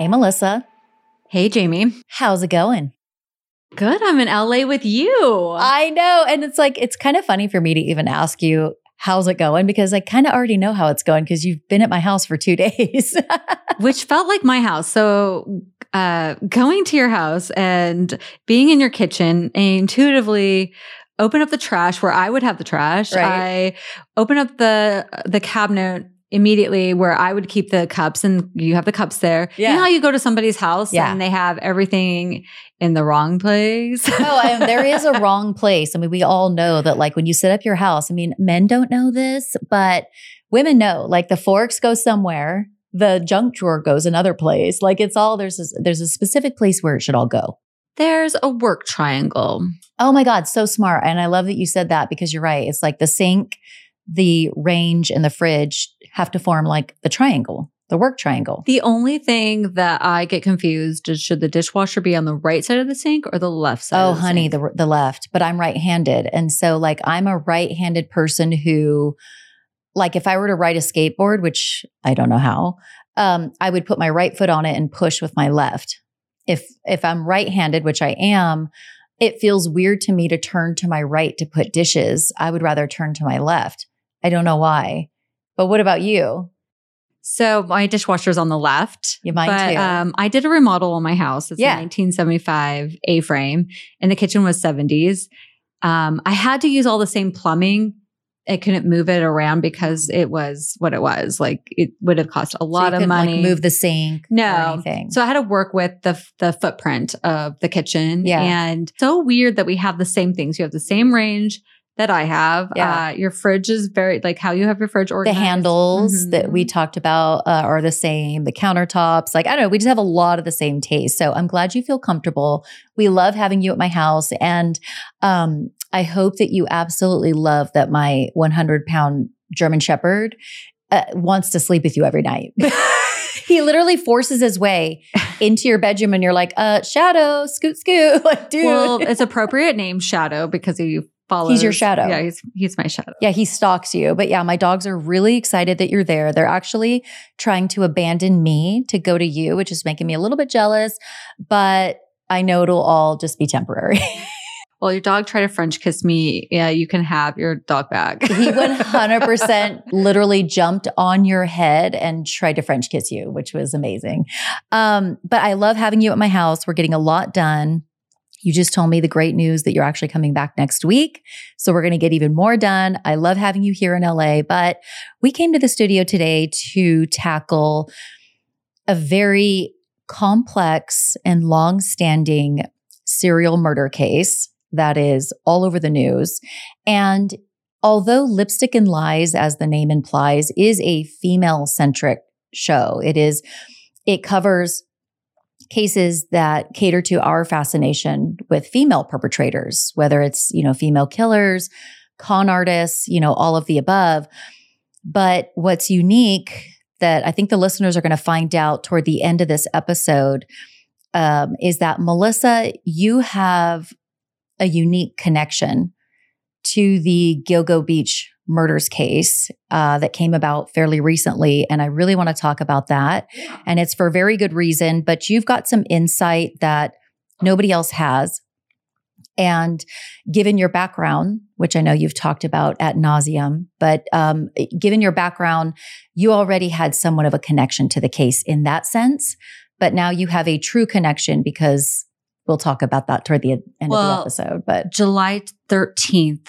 Hey, Melissa. Hey, Jami. How's it going? Good. I'm in LA with you. I know. And it's like, it's kind of funny for me to even ask you, how's it going? Because I kind of already know how it's going because you've been at my house for two days. Which felt like my house. So, uh, going to your house and being in your kitchen intuitively open up the trash where I would have the trash. Right. I open up the the cabinet immediately where I would keep the cups and you have the cups there. Yeah. You know how you go to somebody's house Yeah. and they have everything in the wrong place? oh, and there is a wrong place. I mean, we all know that, like, when you set up your house, I mean, men don't know this, but women know. Like, the forks go somewhere, the junk drawer goes another place. Like, it's all there's a, there's a specific place where it should all go. There's a work triangle. Oh my God, so smart. And I love that you said that because you're right. It's like the sink, the range, and the fridge have to form like the triangle, the work triangle. The only thing that I get confused is should the dishwasher be on the right side of the sink or the left side? Oh, the honey, sink? the, the left, but I'm right handed. And so, like, I'm a right handed person who, like, if I were to ride a skateboard, which I don't know how, um, I would put my right foot on it and push with my left. If if I'm right handed, which I am, it feels weird to me to turn to my right to put dishes. I would rather turn to my left. I don't know why. But what about you? So my dishwasher's on the left. You mine but, too. Um, I did a remodel on my house. It's Yeah. a 1975 A-frame, and the kitchen was 70s. Um, I had to use all the same plumbing. I couldn't move it around because it was what it was. Like it would have cost a So lot you of couldn't, like, money. move the sink. or No. anything. So I had to work with the the footprint of the kitchen. Yeah. And so weird that we have the same things. You have the same range that I have. Yeah. Uh, your fridge is very like how you have your fridge organized. the handles that we Mhm. talked about uh, are the same the countertops like i don't know we just have a lot of the same taste so i'm glad you feel comfortable we love having you at my house and um, i hope that you absolutely love that my 100 pound german shepherd uh, wants to sleep with you every night he literally forces his way into your bedroom and you're like uh shadow scoot scoot like dude Well, it's appropriate name Shadow because he follows. He's your shadow. Yeah, he's he's my shadow. Yeah, he stalks you. But yeah, my dogs are really excited that you're there. They're actually trying to abandon me to go to you, which is making me a little bit jealous, but I know it'll all just be temporary. Well, your dog tried to French kiss me. Yeah, you can have your dog back. he 100% literally jumped on your head and tried to French kiss you, which was amazing. Um, but I love having you at my house. We're getting a lot done. You just told me the great news that you're actually coming back next week. So we're going to get even more done. I love having you here in LA, but we came to the studio today to tackle a very complex and long standing serial murder case that is all over the news. And although Lipstick and Lies, as the name implies, is a female centric show, it is, it covers cases that cater to our fascination with female perpetrators, whether it's, you know, female killers, con artists, you know, all of the above. But what's unique that I think the listeners are going to find out toward the end of this episode um, is that Melissa, you have a unique connection to the Gilgo Beach murders case uh, that came about fairly recently. And I really want to talk about that. And it's for very good reason, but you've got some insight that nobody else has. And given your background, which I know you've talked about at nauseum, but um, given your background, you already had somewhat of a connection to the case in that sense. But now you have a true connection because we'll talk about that toward the end of the episode. But July 13th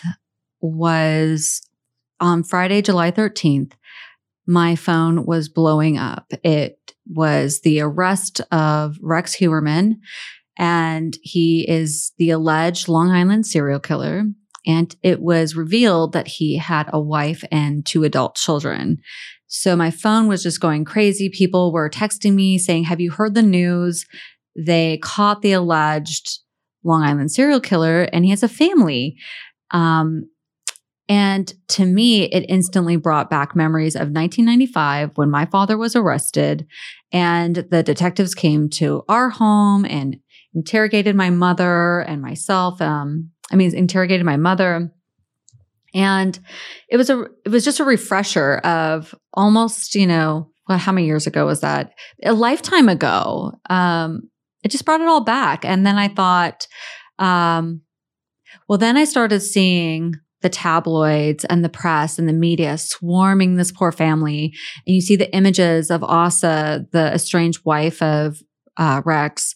was on Friday, July 13th. My phone was blowing up. It was the arrest of Rex Heuermann, and he is the alleged Long Island serial killer. And it was revealed that he had a wife and two adult children. So my phone was just going crazy. People were texting me saying, Have you heard the news? They caught the alleged Long Island serial killer and he has a family. Um, and to me, it instantly brought back memories of 1995 when my father was arrested and the detectives came to our home and interrogated my mother and myself. Um, I mean, interrogated my mother. And it was a, it was just a refresher of almost, you know, well, how many years ago was that? A lifetime ago. Um, it just brought it all back. And then I thought, um, well, then I started seeing the tabloids and the press and the media swarming this poor family. And you see the images of Asa, the estranged wife of uh, Rex,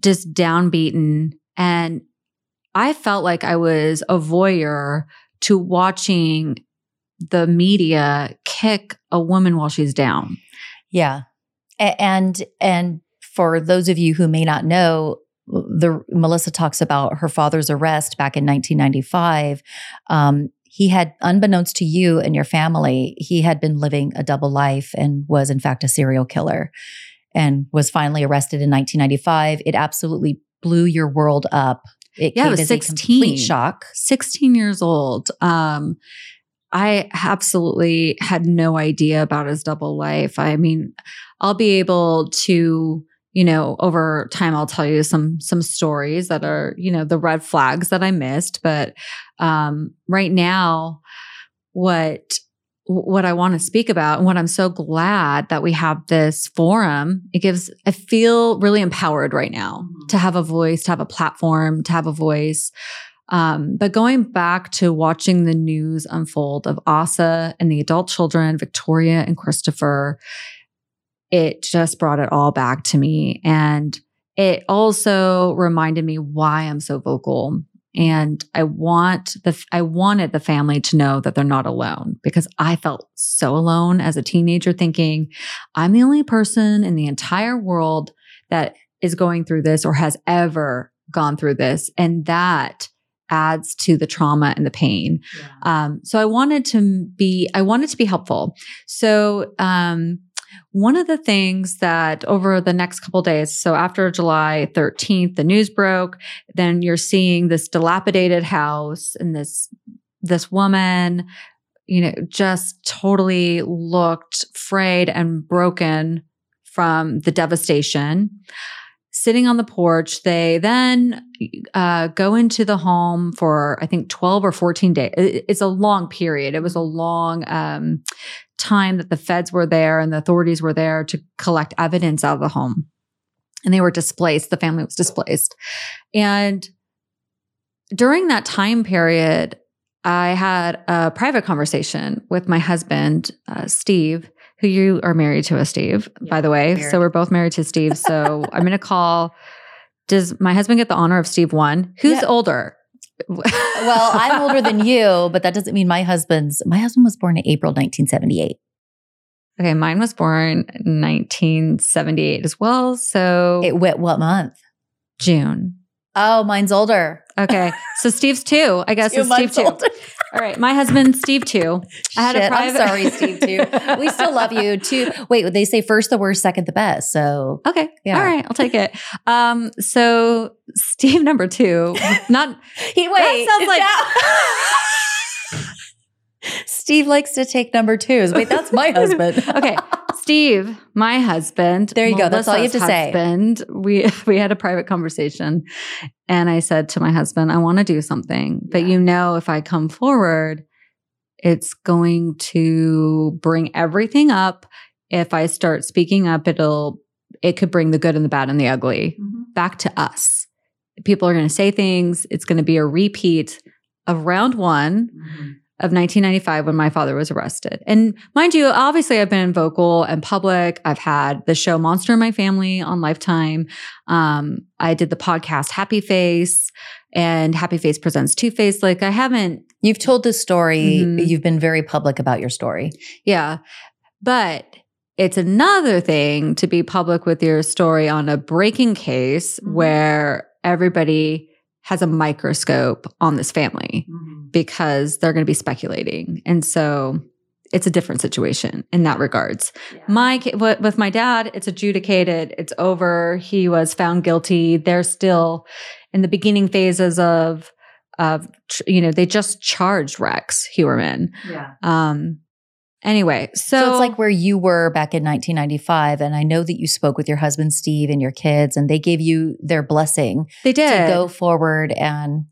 just downbeaten. And I felt like I was a voyeur to watching the media kick a woman while she's down. Yeah. And and for those of you who may not know, the Melissa talks about her father's arrest back in 1995. Um, he had, unbeknownst to you and your family, he had been living a double life and was in fact a serial killer, and was finally arrested in 1995. It absolutely blew your world up. It Yeah, came was as 16. a complete shock. 16 years old. Um, I absolutely had no idea about his double life. I mean, I'll be able to, you know, over time I'll tell you some some stories that are, you know, the red flags that I missed, but um right now what what I want to speak about and what I'm so glad that we have this forum, it gives, I feel really empowered right now to have a voice, to have a platform, to have a voice. Um, but going back to watching the news unfold of Asa and the adult children, Victoria and Christopher, it just brought it all back to me. And it also reminded me why I'm so vocal. And I want the, I wanted the family to know that they're not alone because I felt so alone as a teenager thinking I'm the only person in the entire world that is going through this or has ever gone through this. And that adds to the trauma and the pain. Um, so I wanted to be, I wanted to be helpful. So, um, one of the things that over the next couple days, so after July 13th, the news broke, then you're seeing this dilapidated house and this, this woman, you know, just totally looked frayed and broken from the devastation sitting on the porch. They then uh, go into the home for, I think, 12 or 14 days. It's a long period. It was a long um, time that the feds were there and the authorities were there to collect evidence out of the home. And they were displaced. The family was displaced. And during that time period, I had a private conversation with my husband, uh, Steve, who you are married to a Steve, Yeah, by the way. married. So we're both married to Steve. So I'm going to call. Does my husband get the honor of Steve one? Who's Yeah. older? Well, I'm older than you, but that doesn't mean my husband's. My husband was born in April 1978. Okay, mine was born in 1978 as well. So It went what month? June. Oh, mine's older. Okay, so Steve's two. I guess Two it's Steve two. older. All right, my husband Steve two. I had a Shit, private- I'm sorry, Steve. Too. We still love you. Too. Wait, they say first the worst, second the best. So Okay. Yeah. All right. I'll take it. Um, so Steve number two, not he wait. sounds like- that- Steve likes to take number twos. Wait, that's my husband. okay. Steve, my husband. There you go. That's all you have to Melissa's say. Husband. We we had a private conversation, and I said to my husband, "I want to do something, but you know, if I come forward, it's going to bring everything up. If I start speaking up, it'll it could bring the good and the bad and the ugly mm-hmm. back to us. People are going to say things. It's going to be a repeat of round one mm-hmm. Of 1995 when my father was arrested. And mind you, obviously I've been vocal and public. I've had the show Monster in My Family on Lifetime. Um, I did the podcast Happy Face and Happy Face presents Two Face. Like I haven't, You've told this story. Mhm. You've been very public about your story. yeah. But it's another thing to be public with your story on a breaking case Mhm. where everybody has a microscope on this family. Because they're going to be speculating. And so it's a different situation in that regards. My with with my dad, it's adjudicated, it's over. He was found guilty. They're still in the beginning phases of of you know, they just charged Rex Heuermann. Yeah. Um anyway, so, So, it's like where you were back in 1995. And I know that you spoke with your husband, Steve, and your kids, and they gave you their blessing they did to go forward and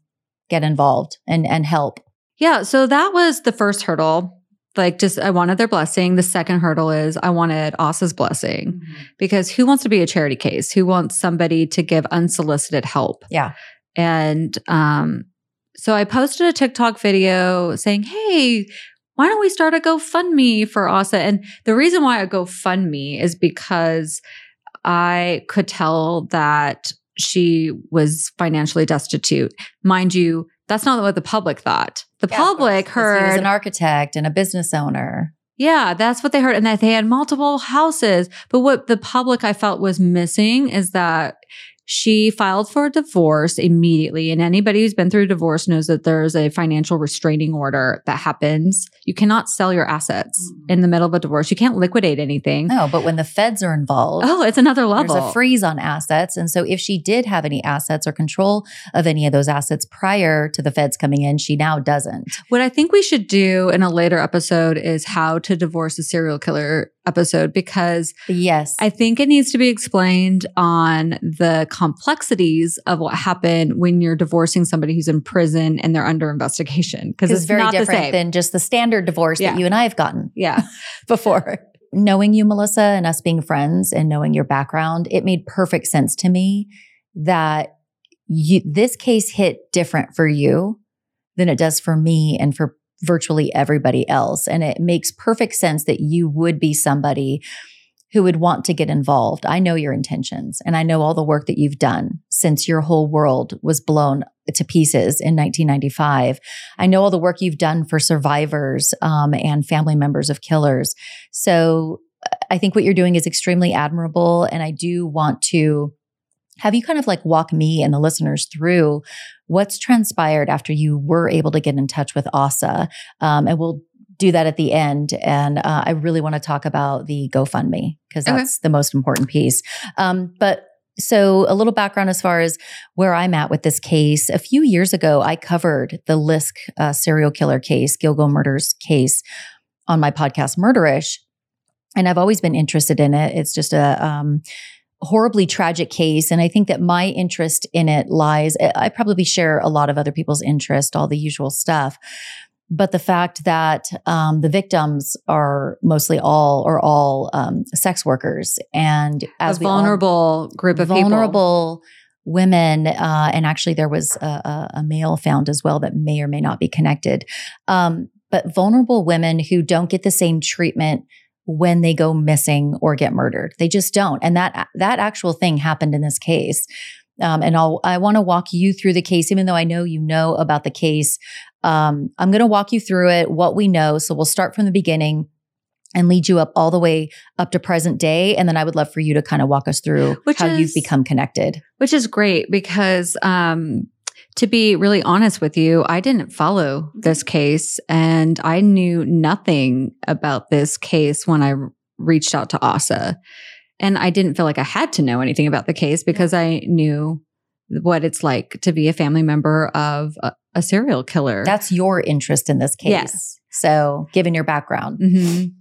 get involved and, and help. Yeah, so that was the first hurdle. Like, just I wanted their blessing. The second hurdle is I wanted Asa's blessing because who wants to be a charity case? Who wants somebody to give unsolicited help? Yeah. And um, so I posted a TikTok video saying, Hey, why don't we start a GoFundMe for Asa? And the reason why a GoFundMe is because I could tell that she was financially destitute. Mind you, that's not what the public thought. The Yeah, public course, 'cause He was heard, an architect and a business owner. yeah, that's what they heard, and that they had multiple houses. But what the public I felt was missing is that she filed for a divorce immediately. And anybody who's been through a divorce knows that there's a financial restraining order that happens. You cannot sell your assets Mhm. in the middle of a divorce. You can't liquidate anything. No, but when the feds are involved, Oh, it's another level. there's a freeze on assets. And so if she did have any assets or control of any of those assets prior to the feds coming in, she now doesn't. What I think we should do in a later episode is how to divorce a serial killer episode because Yes. I think it needs to be explained on the complexities of what happened when you're divorcing somebody who's in prison and they're under investigation because it's very not the different same. than just the standard divorce Yeah. that you and I have gotten yeah. before. knowing you, Melissa, and us being friends and knowing your background, it made perfect sense to me that you, this case hit different for you than it does for me and for virtually everybody else. And it makes perfect sense that you would be somebody who would want to get involved. I know your intentions and I know all the work that you've done since your whole world was blown to pieces in 1995. I know all the work you've done for survivors um, and family members of killers. So I think what you're doing is extremely admirable. And I do want to have you kind of like walk me and the listeners through what's transpired after you were able to get in touch with Asa. Um, and we'll do that at the end. And uh, I really want to talk about the GoFundMe because Okay. that's the most important piece. Um, but so, a little background as far as where I'm at with this case. A few years ago, I covered the Lisk uh, serial killer case, Gilgo Murders case, on my podcast, Murderish. And I've always been interested in it. It's just a um, horribly tragic case. And I think that my interest in it lies, I probably share a lot of other people's interest, all the usual stuff. But the fact that um, the victims are mostly all or all um, sex workers, and as a we all- vulnerable group of people. vulnerable women, uh, and actually there was a, a, a male found as well that may or may not be connected. Um, but vulnerable women who don't get the same treatment when they go missing or get murdered, they just don't. And that that actual thing happened in this case. Um, and I'll I want to walk you through the case, even though I know you know about the case. Um, I'm going to walk you through it, what we know. So we'll start from the beginning and lead you up all the way up to present day. And then I would love for you to kind of walk us through Which how you've become connected. which is great because um, to be really honest with you, I didn't follow this case and I knew nothing about this case when I reached out to Asa. And I didn't feel like I had to know anything about the case because I knew what it's like to be a family member of a, a serial killer. That's your interest in this case. Yes. So, given your background. Mhm.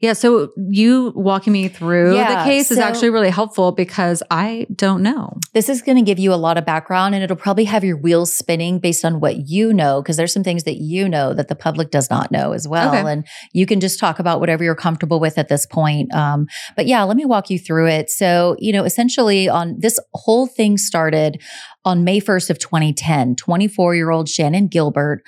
Yeah. So you walking me through Yeah, the case is actually really helpful because I don't know. This is going to give you a lot of background and it'll probably have your wheels spinning based on what you know, because there's some things that you know that the public does not know as well. Okay. And you can just talk about whatever you're comfortable with at this point. Um, but yeah, let me walk you through it. So, you know, essentially on this whole thing started on May 1st of 2010, 24 year old Shannon Gilbert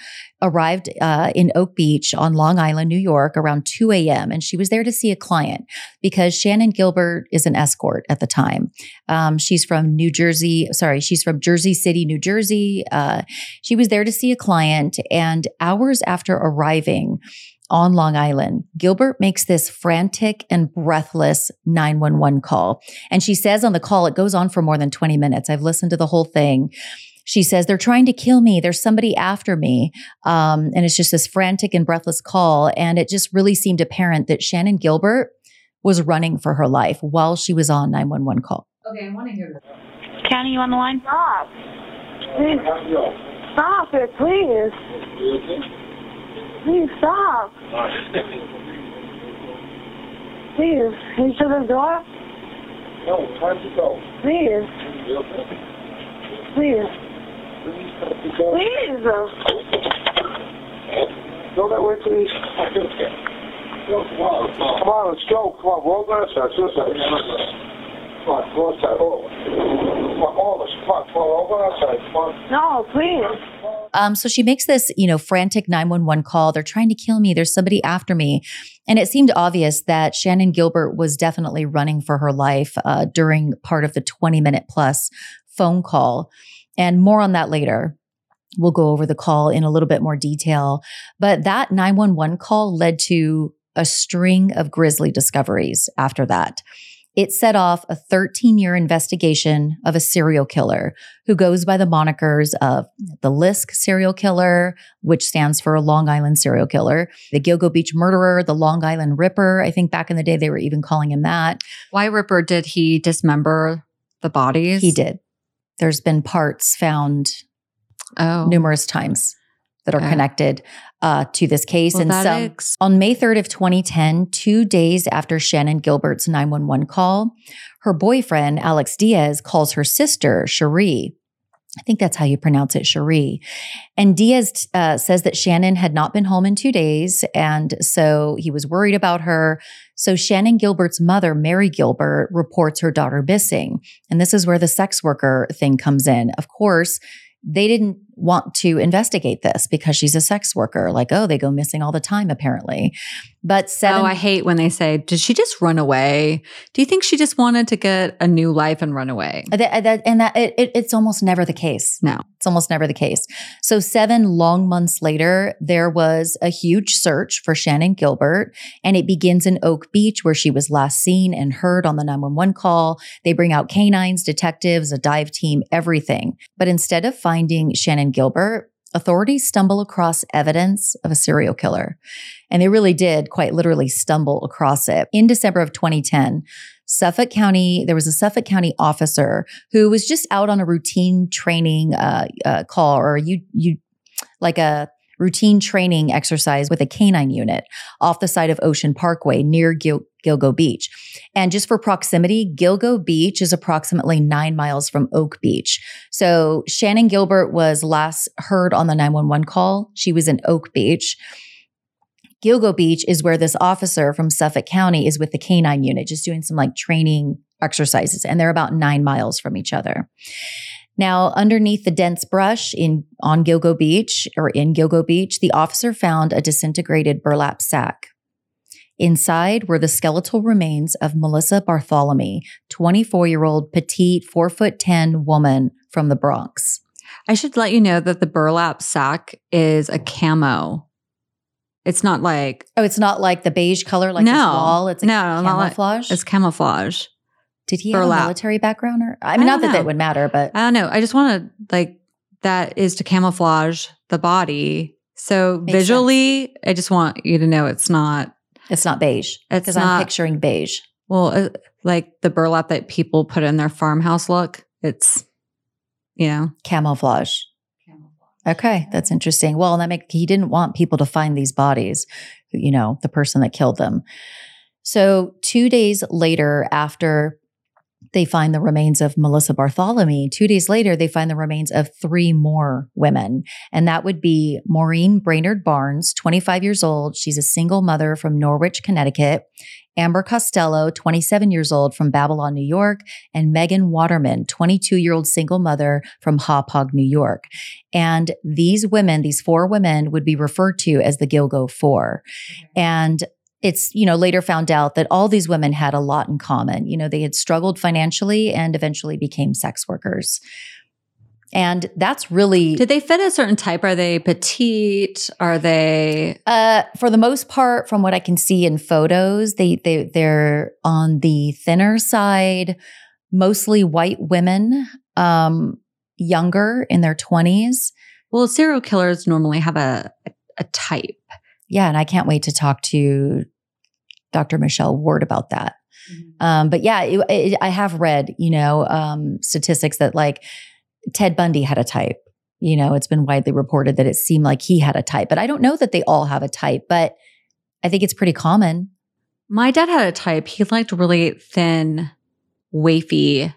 arrived uh, in Oak Beach on Long Island, New York around 2 a.m. And she was there to see a client because Shannon Gilbert is an escort at the time. Um, she's from New Jersey. Sorry, she's from Jersey City, New Jersey. Uh, she was there to see a client. And hours after arriving on Long Island, Gilbert makes this frantic and breathless 911 call. And she says on the call, it goes on for more than 20 minutes. I've listened to the whole thing. She says, They're trying to kill me. There's somebody after me. Um, and it's just this frantic and breathless call. And it just really seemed apparent that Shannon Gilbert was running for her life while she was on 911 call. Okay, I want to hear County, you on the line? Stop. Please. Stop it, please. Please stop. Please. Can you shut the door? No, time to go. Please. Please. Please, go. That way, please. Come on, let's go. Come on, roll that side. This. Come on, go outside. Oh. Come on, all of us. Come on, come on, roll that side. Come on. No, please. Um, so she makes this, you know, frantic 911 call. They're trying to kill me. There's somebody after me. And it seemed obvious that Shannon Gilbert was definitely running for her life uh, during part of the 20 minute plus phone call. And more on that later. We'll go over the call in a little bit more detail. But that 911 call led to a string of grisly discoveries after that. It set off a 13 year investigation of a serial killer who goes by the monikers of the Lisk serial killer, which stands for Long Island serial killer, the Gilgo Beach murderer, the Long Island Ripper. I think back in the day they were even calling him that. Why Ripper did he dismember the bodies? He did. There's been parts found Oh, numerous times that are connected uh, to this case. Well, and so ex- on May 3rd of 2010, two days after Shannon Gilbert's 911 call, her boyfriend, Alex Diaz, calls her sister, Cherie. I think that's how you pronounce it, Cherie. And Diaz uh, says that Shannon had not been home in two days. And so he was worried about her. So Shannon Gilbert's mother, Mary Gilbert, reports her daughter missing. And this is where the sex worker thing comes in. Of course, they didn't want to investigate this because she's a sex worker. Like, oh, they go missing all the time, apparently. But seven. Oh, I hate when they say, "Did she just run away?" Do you think she just wanted to get a new life and run away? Uh, that, uh, that- and that it, it- it's almost never the case. No. it's almost never the case. So seven long months later, there was a huge search for Shannon Gilbert, and it begins in Oak Beach, where she was last seen and heard on the 911 call. They bring out canines, detectives, a dive team, everything. But instead of finding Shannon Gilbert, authorities stumble across evidence of a serial killer. And they really did quite literally stumble across it. In December of 2010, Suffolk County, there was a Suffolk County officer who was just out on a routine training uh, uh, call or you you like a routine training exercise with a canine unit off the side of Ocean Parkway near Gil- Gilgo Beach. And just for proximity, Gilgo Beach is approximately nine miles from Oak Beach. So Shannon Gilbert was last heard on the 911 call. She was in Oak Beach. Gilgo Beach is where this officer from Suffolk County is with the canine unit, just doing some like training exercises, and they're about nine miles from each other. Now, underneath the dense brush in on Gilgo Beach or in Gilgo Beach, the officer found a disintegrated burlap sack. Inside were the skeletal remains of Melissa Bartholomew, 24 year old petite, four foot 10 woman from the Bronx. I should let you know that the burlap sack is a camo. It's not like Oh, it's not like the beige color, like No. wall. It's a No, not like- camouflage. it's camouflage. Did he have a military background? Or I mean, I not that that would matter, but I don't know. I just want to like that is to camouflage the body. So Makes visually, I just want you to know it's not. it's not beige It's because I'm picturing beige. well, uh, like the burlap that people put in their farmhouse look. It's you know camouflage. Okay, that's interesting. Well, that make he didn't want people to find these bodies, you know, the person that killed them. So, 2 days later after they find the remains of Melissa Bartholomew, 2 days later they find the remains of three more women, and that would be Maureen Brainerd Barnes, 25 years old, she's a single mother from Norwich, Connecticut, Amber Costello, 27 years old from Babylon, New York, and Megan Waterman, 22 year old single mother from Hauppauge, New York. And these women, these four women, would be referred to as the Gilgo 4 mm-hmm. And it's, you know, later found out that all these women had a lot in common. You know, they had struggled financially and eventually became sex workers. And that's really did they fit a certain type? Are they petite? Are they uh, for the most part, from what I can see in photos, they they they're on the thinner side, mostly white women, um, younger in their twenties. well? Serial killers normally have a a type. Yeah, and I can't wait to talk to Dr. Michelle Ward about that. Um, but yeah, it, it, I have read, you know, um, statistics that like Ted Bundy had a type. You know, it's been widely reported that it seemed like he had a type, but I don't know that they all have a type. But I think it's pretty common. My dad had a type. He liked really thin, wafy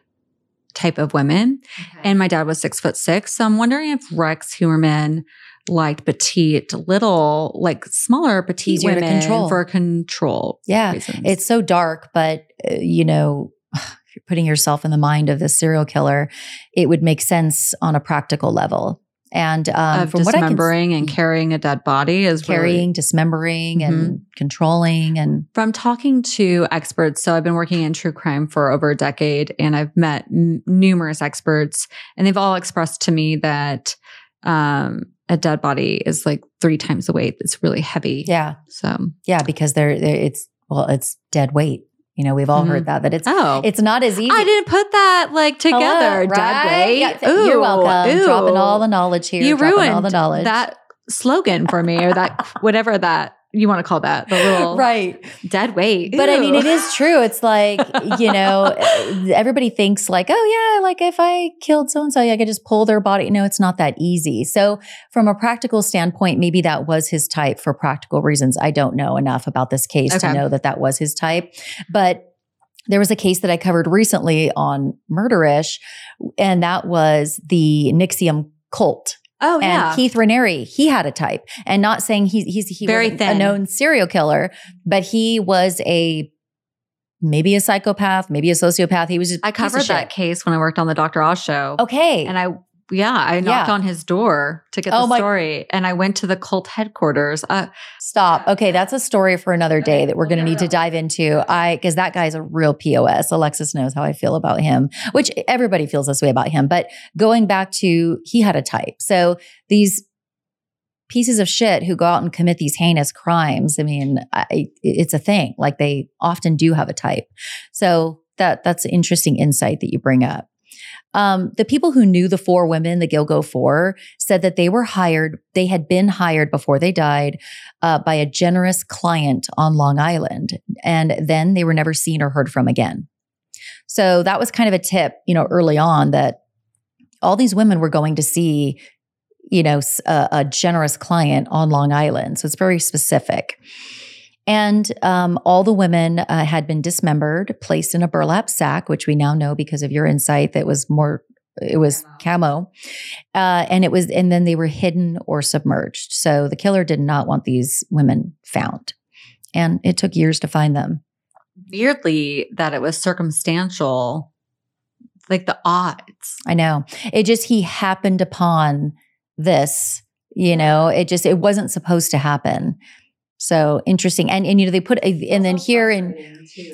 type of women. And my dad was six foot six. So I'm wondering if Rex Heuermann liked petite, little, like smaller petite Easier to women control. for control. Yeah. reasons. It's so dark, but uh, you know, if you're putting yourself in the mind of this serial killer, it would make sense on a practical level. And um, of from what I can dismembering and carrying a dead body is really- carrying, dismembering, and controlling, and from talking to experts. So I've been working in true crime for over a decade, and I've met n- numerous experts, and they've all expressed to me that um, a dead body is like three times the weight. It's really heavy. yeah, So yeah, because they're, they're it's well, it's dead weight. You know, we've all Mhm. heard that that it's oh, it's not as easy. I didn't put that like Hello, together. Dead weight. Yeah, th- you're welcome. ooh. Dropping all the knowledge here. you dropping ruined all the knowledge. that slogan for me, or that whatever that you want to call that. The little right. dead weight. But I mean, it is true. It's like, you know, everybody thinks like, oh, yeah, like if I killed so and so, I could just pull their body. No, it's not that easy. So, from a practical standpoint, maybe that was his type for practical reasons. I don't know enough about this case to know that that was his type. But there was a case that I covered recently on Murderish, and that was the NXIVM cult. Oh yeah. Keith Raniere, he had a type, and not saying he's he's he Very wasn't a known serial killer, but he was a maybe a psychopath, maybe a sociopath. He was just a I covered that case when I worked on the Dr. Oz show. Okay, And I, yeah, I knocked Yeah. on his door to get Oh the my- story. And I went to the cult headquarters. Uh, stop. Okay, that's a story for another day that we're going to need to dive into. I because that guy's a real pos. Alexis knows how I feel about him, which everybody feels this way about him. But going back to he had a type. So these pieces of shit who go out and commit these heinous crimes. I mean, I, it's a thing. Like they often do have a type. So that that's an interesting insight that you bring up. Um, the people who knew the four women, the Gilgo Four, said that they were hired. They had been hired before they died uh, by a generous client on Long Island, and then they were never seen or heard from again. So that was kind of a tip, you know, early on that all these women were going to see you know, a generous client on Long Island. So it's very specific. And um, all the women uh, had been dismembered, placed in a burlap sack, which we now know because of your insight that was more, it was camo. Uh, and it was, and then they were hidden or submerged. So the killer did not want these women found. And it took years to find them. weirdly, that it was circumstantial, like the odds. I know. It just, he happened upon this, you know, it just, it wasn't supposed to happen. So interesting. And, and, you know, they put, a, and then here and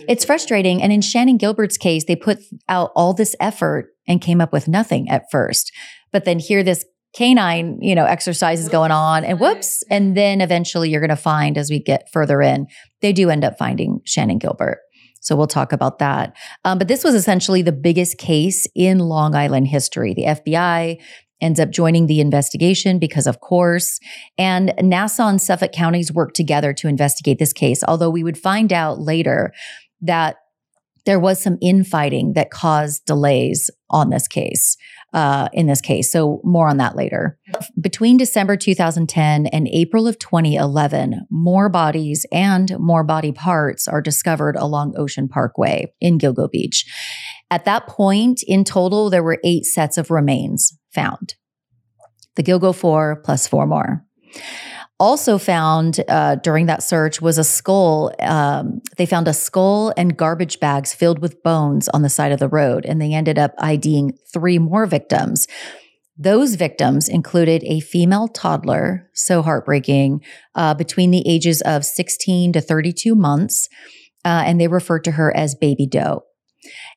it's frustrating. And in Shannon Gilbert's case, they put out all this effort and came up with nothing at first. But then here, this canine, you know, exercise is going on and whoops. And then eventually you're going to find as we get further in, they do end up finding Shannon Gilbert. So we'll talk about that. Um, but this was essentially the biggest case in Long Island history. The FBI ends up joining the investigation because, of course, and Nassau and Suffolk counties worked together to investigate this case. Although we would find out later that there was some infighting that caused delays on this case. Uh, in this case, so more on that later. Between December 2010 and April of 2011, more bodies and more body parts are discovered along Ocean Parkway in Gilgo Beach. At that point, in total, there were eight sets of remains found. The Gilgo Four plus four more. Also found uh, during that search was a skull. Um, they found a skull and garbage bags filled with bones on the side of the road, and they ended up IDing three more victims. Those victims included a female toddler, so heartbreaking, uh, between the ages of 16 to 32 months, uh, and they referred to her as Baby Doe.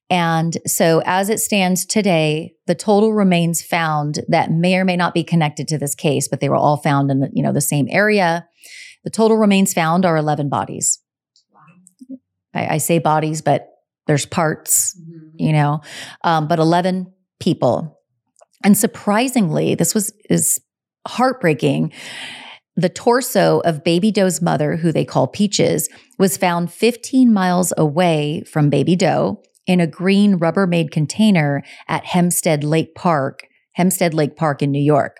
And so, as it stands today, the total remains found that may or may not be connected to this case, but they were all found in the, you know the same area. The total remains found are 11 bodies. I, I say bodies, but there's parts, you know, um, but 11 people. And surprisingly, this was is heartbreaking. The torso of Baby Doe's mother, who they call Peaches, was found 15 miles away from Baby Doe in a green Rubbermaid container at Hempstead Lake Park, Hempstead Lake Park in New York.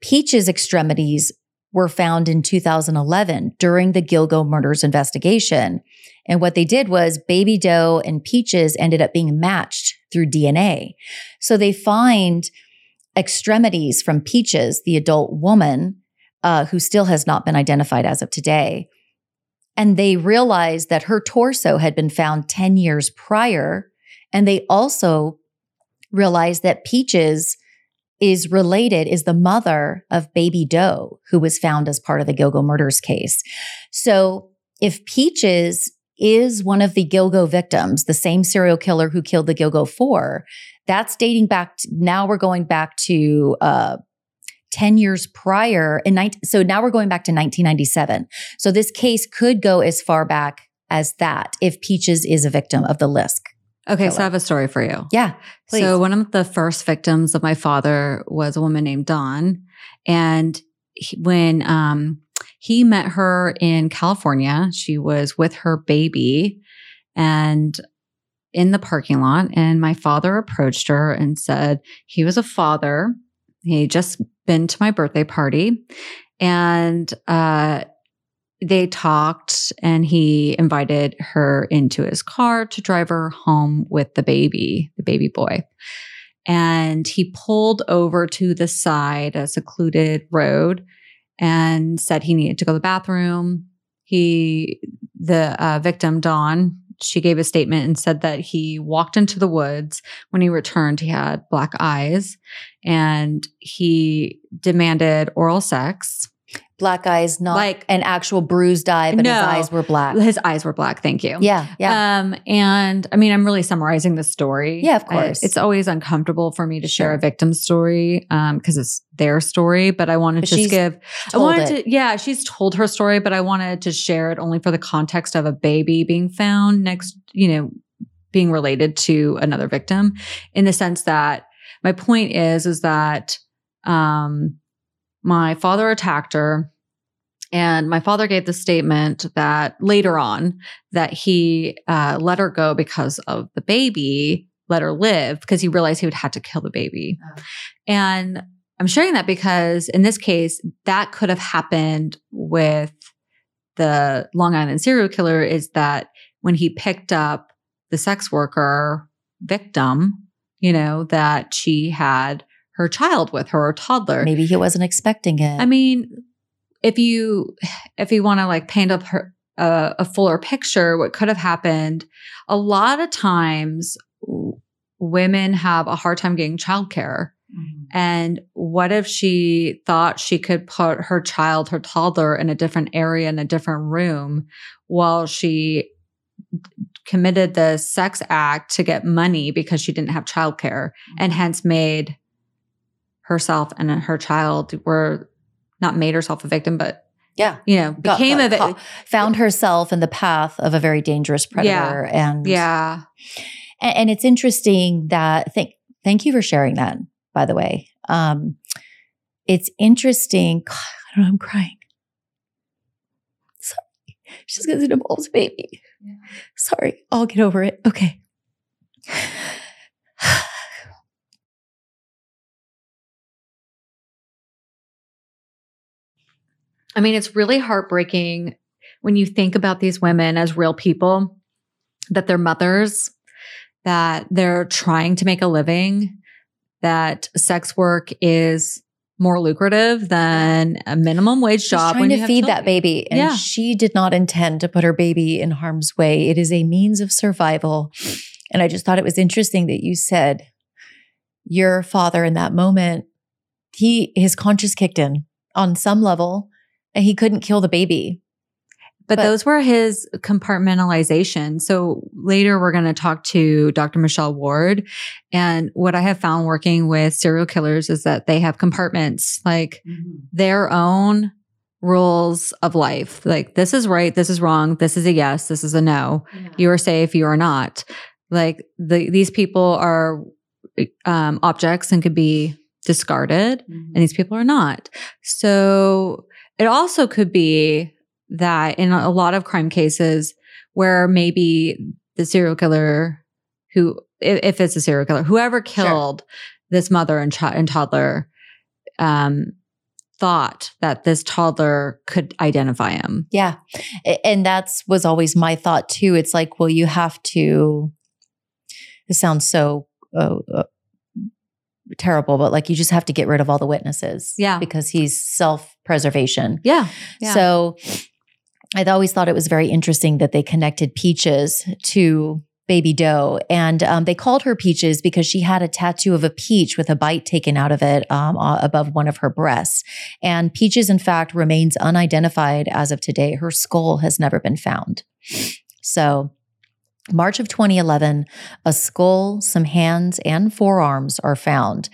Peach's extremities were found in 2011 during the Gilgo murders investigation. And what they did was Baby Doe and Peaches ended up being matched through DNA. So they find extremities from Peaches, the adult woman uh, who still has not been identified as of today. And they realized that her torso had been found 10 years prior. And they also realized that Peaches is related, is the mother of baby Doe, who was found as part of the Gilgo murders case. So if Peaches is one of the Gilgo victims, the same serial killer who killed the Gilgo Four, that's dating back. To, now we're going back to uh, 10 years prior in 19, so now we're going back to 1997 so this case could go as far back as that if peaches is a victim of the lisk Okay, Killer. so I have a story for you. yeah please. So one of the first victims of my father was a woman named Dawn, and he, when um, he met her in California, she was with her baby, and in the parking lot, and my father approached her and said he was a father. He just been to my birthday party, and uh, they talked and he invited her into his car to drive her home with the baby, the baby boy. And he pulled over to the side, a secluded road, and said he needed to go to the bathroom. He, the uh, victim, Dawn, she gave a statement and said that he walked into the woods. When he returned, he had black eyes and he demanded oral sex. Black eyes not Like- an actual bruised eye but No. his eyes were black His eyes were black. Thank you. yeah yeah Um, and I mean, I'm really summarizing the story. Yeah, of I- course. it's always uncomfortable for me to share Sure. a victim's story um, because it's their story. But I wanted But to just give. I wanted it. to. Yeah, she's told her story, but I wanted to share it only for the context of a baby being found next. You know, being related to another victim, in the sense that my point is is that um, my father attacked her. And my father gave the statement that later on that he uh, let her go because of the baby, let her live because he realized he would have to kill the baby. Oh. And I'm sharing that because in this case, that could have happened with the Long Island serial killer is that when he picked up the sex worker victim, you know, that she had her child with her, or toddler. maybe he wasn't expecting it I mean, if you if you want to like paint up her uh, a fuller picture, what could have happened? A lot of times, w- women have a hard time getting childcare. And what if she thought she could put her child, her toddler, in a different area in a different room while she d- committed the sex act to get money because she didn't have childcare and hence made herself and her child were not made herself a victim, but yeah you know, Got- became got a victim. found herself in the path of a very dangerous predator and Yeah. And, and it's interesting that thank thank you for sharing that, by the way. Um, it's interesting. God, I don't know, I'm crying. Sorry. Just because it involves a baby. Sorry. I'll get over it. Okay. I mean, it's really heartbreaking when you think about these women as real people, that they're mothers, that they're trying to make a living, that sex work is more lucrative than a minimum wage She's job. trying when you to feed that baby. And Yeah. she did not intend to put her baby in harm's way. It is a means of survival. And I just thought it was interesting that you said your father in that moment, he his conscience kicked in on some level and he couldn't kill the baby. But, But- those were his compartmentalization. So later we're going to talk to Dr. Michelle Ward. And what I have found working with serial killers is that they have compartments, like their own rules of life. Like this is right, this is wrong, this is a yes, this is a no. You are safe, you are not. Like the, these people are um, objects and could be discarded and these people are not. So it also could be that in a lot of crime cases where maybe the serial killer who if, it's a serial killer whoever killed this mother and, chi- and toddler um thought that this toddler could identify him Yeah. And that's was always my thought too. It's like, well, you have to, this sounds so uh, uh, terrible, but like you just have to get rid of all the witnesses. Yeah. Because he's self preservation. Yeah. yeah. So I'd always thought it was very interesting that they connected Peaches to baby doe and um, they called her peaches because she had a tattoo of a peach with a bite taken out of it um, above one of her breasts and peaches in fact remains unidentified as of today her skull has never been found so march of 2011 a skull some hands and forearms are found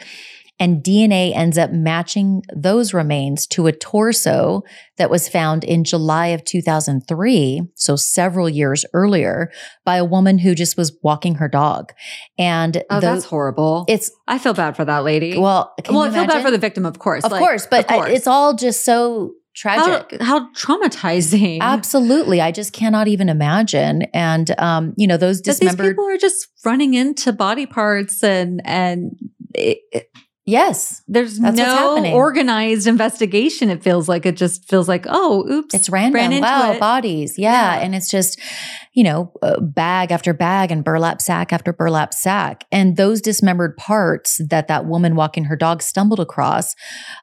and DNA ends up matching those remains to a torso that was found in July of 2003, so several years earlier, by a woman who just was walking her dog. And oh, that's horrible. it's I feel bad for that lady. well, well, I feel bad for the victim, of course. of like, course, but of course. I- it's all just so tragic. how traumatizing. Absolutely, I just cannot even imagine. And um, you know, those That these people are just running into body parts and and it, it- yes, there's That's no organized investigation. It feels like it just feels like oh, oops, It's random. wow, it. bodies. Yeah. Yeah. And it's just, you know, uh, bag after bag and burlap sack after burlap sack. And those dismembered parts that that woman walking her dog stumbled across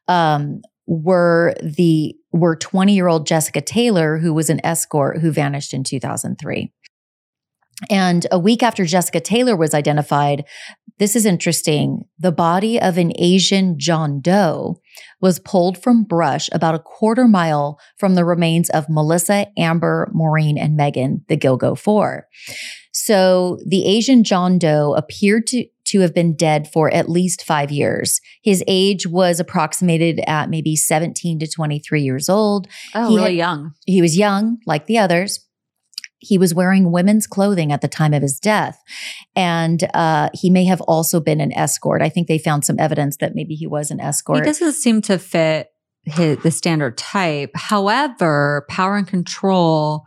um, were the were 20 year old Jessica Taylor, who was an escort who vanished in 2003. And a week after Jessica Taylor was identified, this is interesting. The body of an Asian John Doe was pulled from brush about a quarter mile from the remains of Melissa, Amber, Maureen, and Megan, the Gilgo Four. So the Asian John Doe appeared to, to have been dead for at least five years. His age was approximated at maybe 17 to 23 years old. Oh, He really had- young. He was young, like the others. He was wearing women's clothing at the time of his death. And uh, he may have also been an escort. I think they found some evidence that maybe he was an escort. He doesn't seem to fit his, the standard type. However, power and control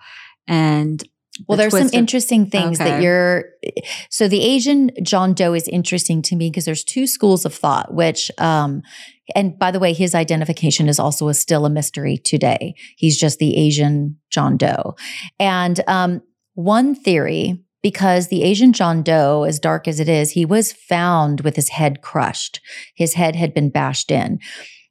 and Well, the there's some of- interesting things that you're. So the Asian John Doe is interesting to me because there's two schools of thought, which, um, and by the way, his identification is also a, still a mystery today. He's just the Asian John Doe, and um, one theory. Because the Asian John Doe, as dark as it is, he was found with his head crushed. His head had been bashed in.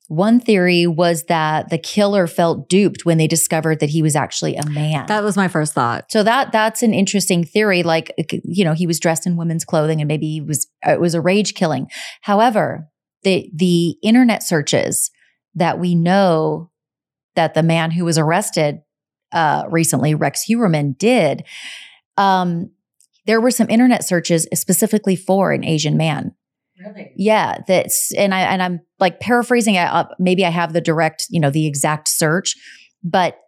One theory was that the killer felt duped when they discovered that he was actually a man. that was my first thought. So that that's an interesting theory. Like you know, he was dressed in women's clothing, and maybe he was it was a rage killing. However, the the internet searches that we know that the man who was arrested uh, recently, Rex Heuermann, did. Um, there were some internet searches specifically for an Asian man. Really? Yeah, that's and I and I'm like paraphrasing. it. Uh, maybe I have the direct, you know, the exact search, but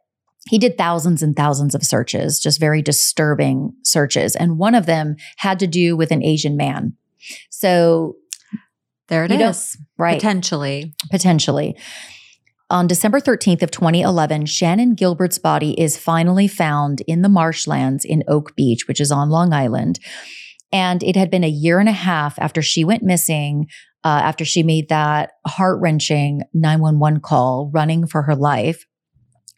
he did thousands and thousands of searches, just very disturbing searches, and one of them had to do with an Asian man. So, There it You don't- right, Potentially. potentially. On December 13th of 2011, Shannon Gilbert's body is finally found in the marshlands in Oak Beach, which is on Long Island. And it had been a year and a half after she went missing, uh, after she made that heart wrenching 911 call running for her life.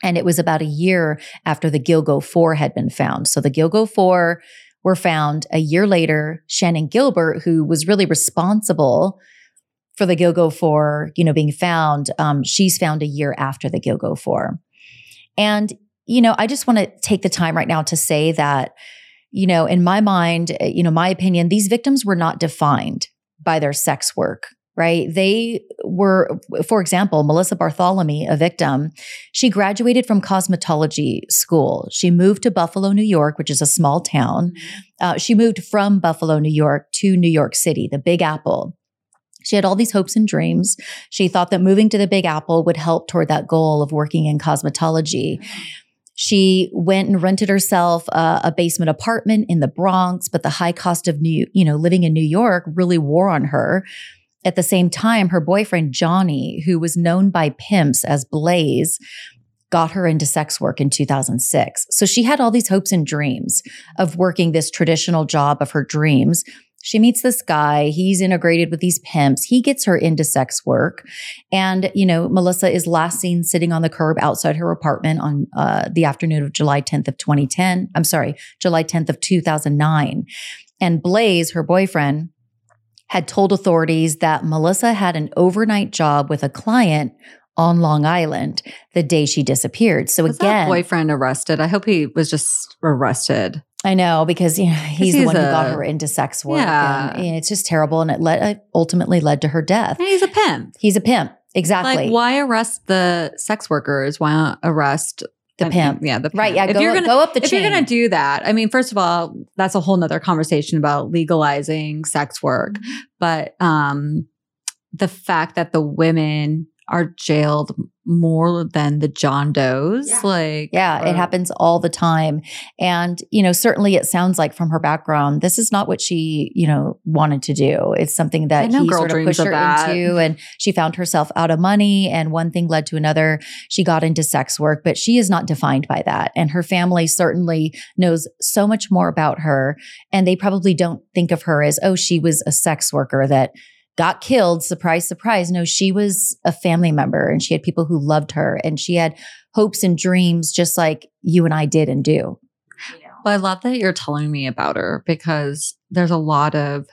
And it was about a year after the Gilgo 4 had been found. So the Gilgo 4 were found a year later. Shannon Gilbert, who was really responsible for the Gilgo 4, you know, being found, um, she's found a year after the Gilgo 4. And, you know, I just want to take the time right now to say that, you know, in my mind, uh, you know, my opinion, these victims were not defined by their sex work, right? They were, for example, Melissa Barthelemy, a victim, she graduated from cosmetology school. She moved to Buffalo, New York, which is a small town. Uh, she moved from Buffalo, New York to New York City, the Big Apple. She had all these hopes and dreams. She thought that moving to the Big Apple would help toward that goal of working in cosmetology. She went and rented herself a, a basement apartment in the Bronx, but the high cost of new, you know, living in New York really wore on her. At the same time, her boyfriend Johnny, who was known by pimps as Blaze, got her into sex work in 2006. So she had all these hopes and dreams of working this traditional job of her dreams. She meets this guy. He's integrated with these pimps. He gets her into sex work. And, you know, Melissa is last seen sitting on the curb outside her apartment on uh, the afternoon of July 10th of 2010. I'm sorry, July 10th of 2009. And Blaze, her boyfriend, had told authorities that Melissa had an overnight job with a client on Long Island the day she disappeared. So Was again, boyfriend arrested? I hope he was just arrested. I know because you know he's, the he's one who got her into sex work. Yeah. And, it's just terrible. And it led, it ultimately led to her death. And he's a pimp. He's a pimp. Exactly. Like, why arrest the sex workers? Why not arrest the I mean, pimp. yeah, the pimp. Right. Yeah. If Go, you're gonna, go up the if chain. you're going to do that, I mean, first of all, that's a whole nother conversation about legalizing sex work. Mm-hmm. But um, the fact that the women are jailed more than the John Does, Yeah. like, Yeah, it happens all the time. And, you know, certainly it sounds like from her background, this is not what she, you know, wanted to do. It's something that he sort of pushed of her that. into. And she found herself out of money. And one thing led to another. She got into sex work, but she is not defined by that. And her family certainly knows so much more about her. And they probably don't think of her as, oh, she was a sex worker that got killed. Surprise, surprise. No, she was a family member and she had people who loved her and she had hopes and dreams just like you and I did and do. Well, I love that you're telling me about her because there's a lot of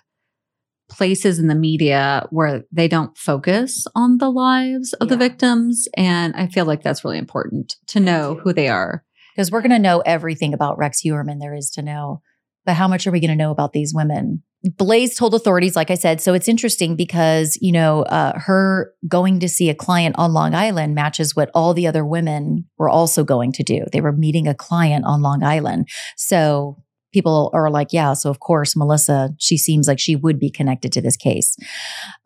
places in the media where they don't focus on the lives of the victims. And I feel like that's really important to know who they are. Because we're going to know everything about Rex Heuermann there is to know. But how much are we going to know about these women? Blaze told authorities, like I said. So it's interesting because, you know, uh, her going to see a client on Long Island matches what all the other women were also going to do. They were meeting a client on Long Island. So people are like, yeah, so of course, Melissa, she seems like she would be connected to this case.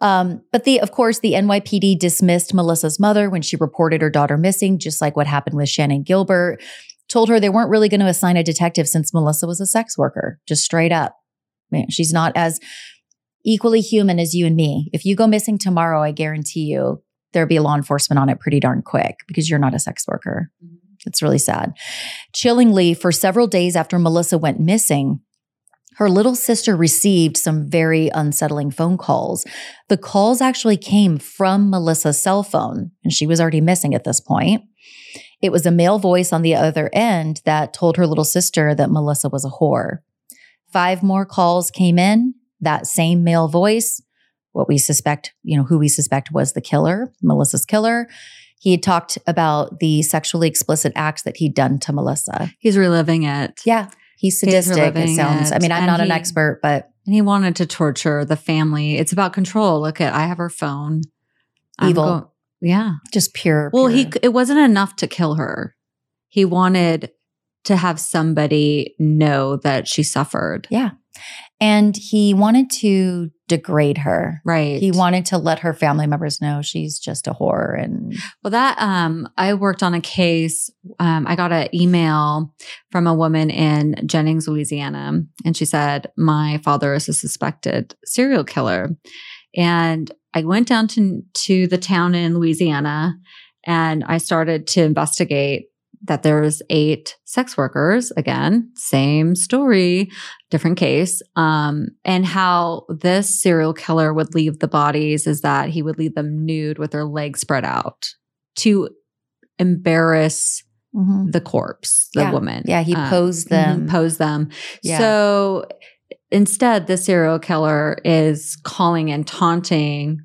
Um, but the, of course, the NYPD dismissed Melissa's mother when she reported her daughter missing, just like what happened with Shannon Gilbert told her they weren't really going to assign a detective since Melissa was a sex worker, just straight up. Man, she's not as equally human as you and me. If you go missing tomorrow, I guarantee you there'll be law enforcement on it pretty darn quick because you're not a sex worker. Mm-hmm. It's really sad. Chillingly, for several days after Melissa went missing, her little sister received some very unsettling phone calls. The calls actually came from Melissa's cell phone, and she was already missing at this point. It was a male voice on the other end that told her little sister that Melissa was a whore. Five more calls came in, that same male voice, what we suspect, you know, who we suspect was the killer, Melissa's killer. He had talked about the sexually explicit acts that he'd done to Melissa. He's reliving it. Yeah, he's He's sadistic. It reliving sounds. I mean, I'm and not an expert, but And he wanted to torture the family. It's about control. Look at, I have her phone. Evil. Yeah. just pure. Well, he it wasn't enough to kill her. He wanted to have somebody know that she suffered. Yeah. And he wanted to degrade her. Right. He wanted to let her family members know she's just a whore. And Well, that um, I worked on a case. Um, I got an email from a woman in Jennings, Louisiana, and she said, "My father is a suspected serial killer." And I went down to to the town in Louisiana, and I started to investigate that there was eight sex workers. Again, same story, different case. Um, and how this serial killer would leave the bodies is that he would leave them nude with their legs spread out to embarrass the corpse, the Yeah. woman. yeah, he Uh, posed mhm, them. pose them. Yeah. So instead, the serial killer is calling and taunting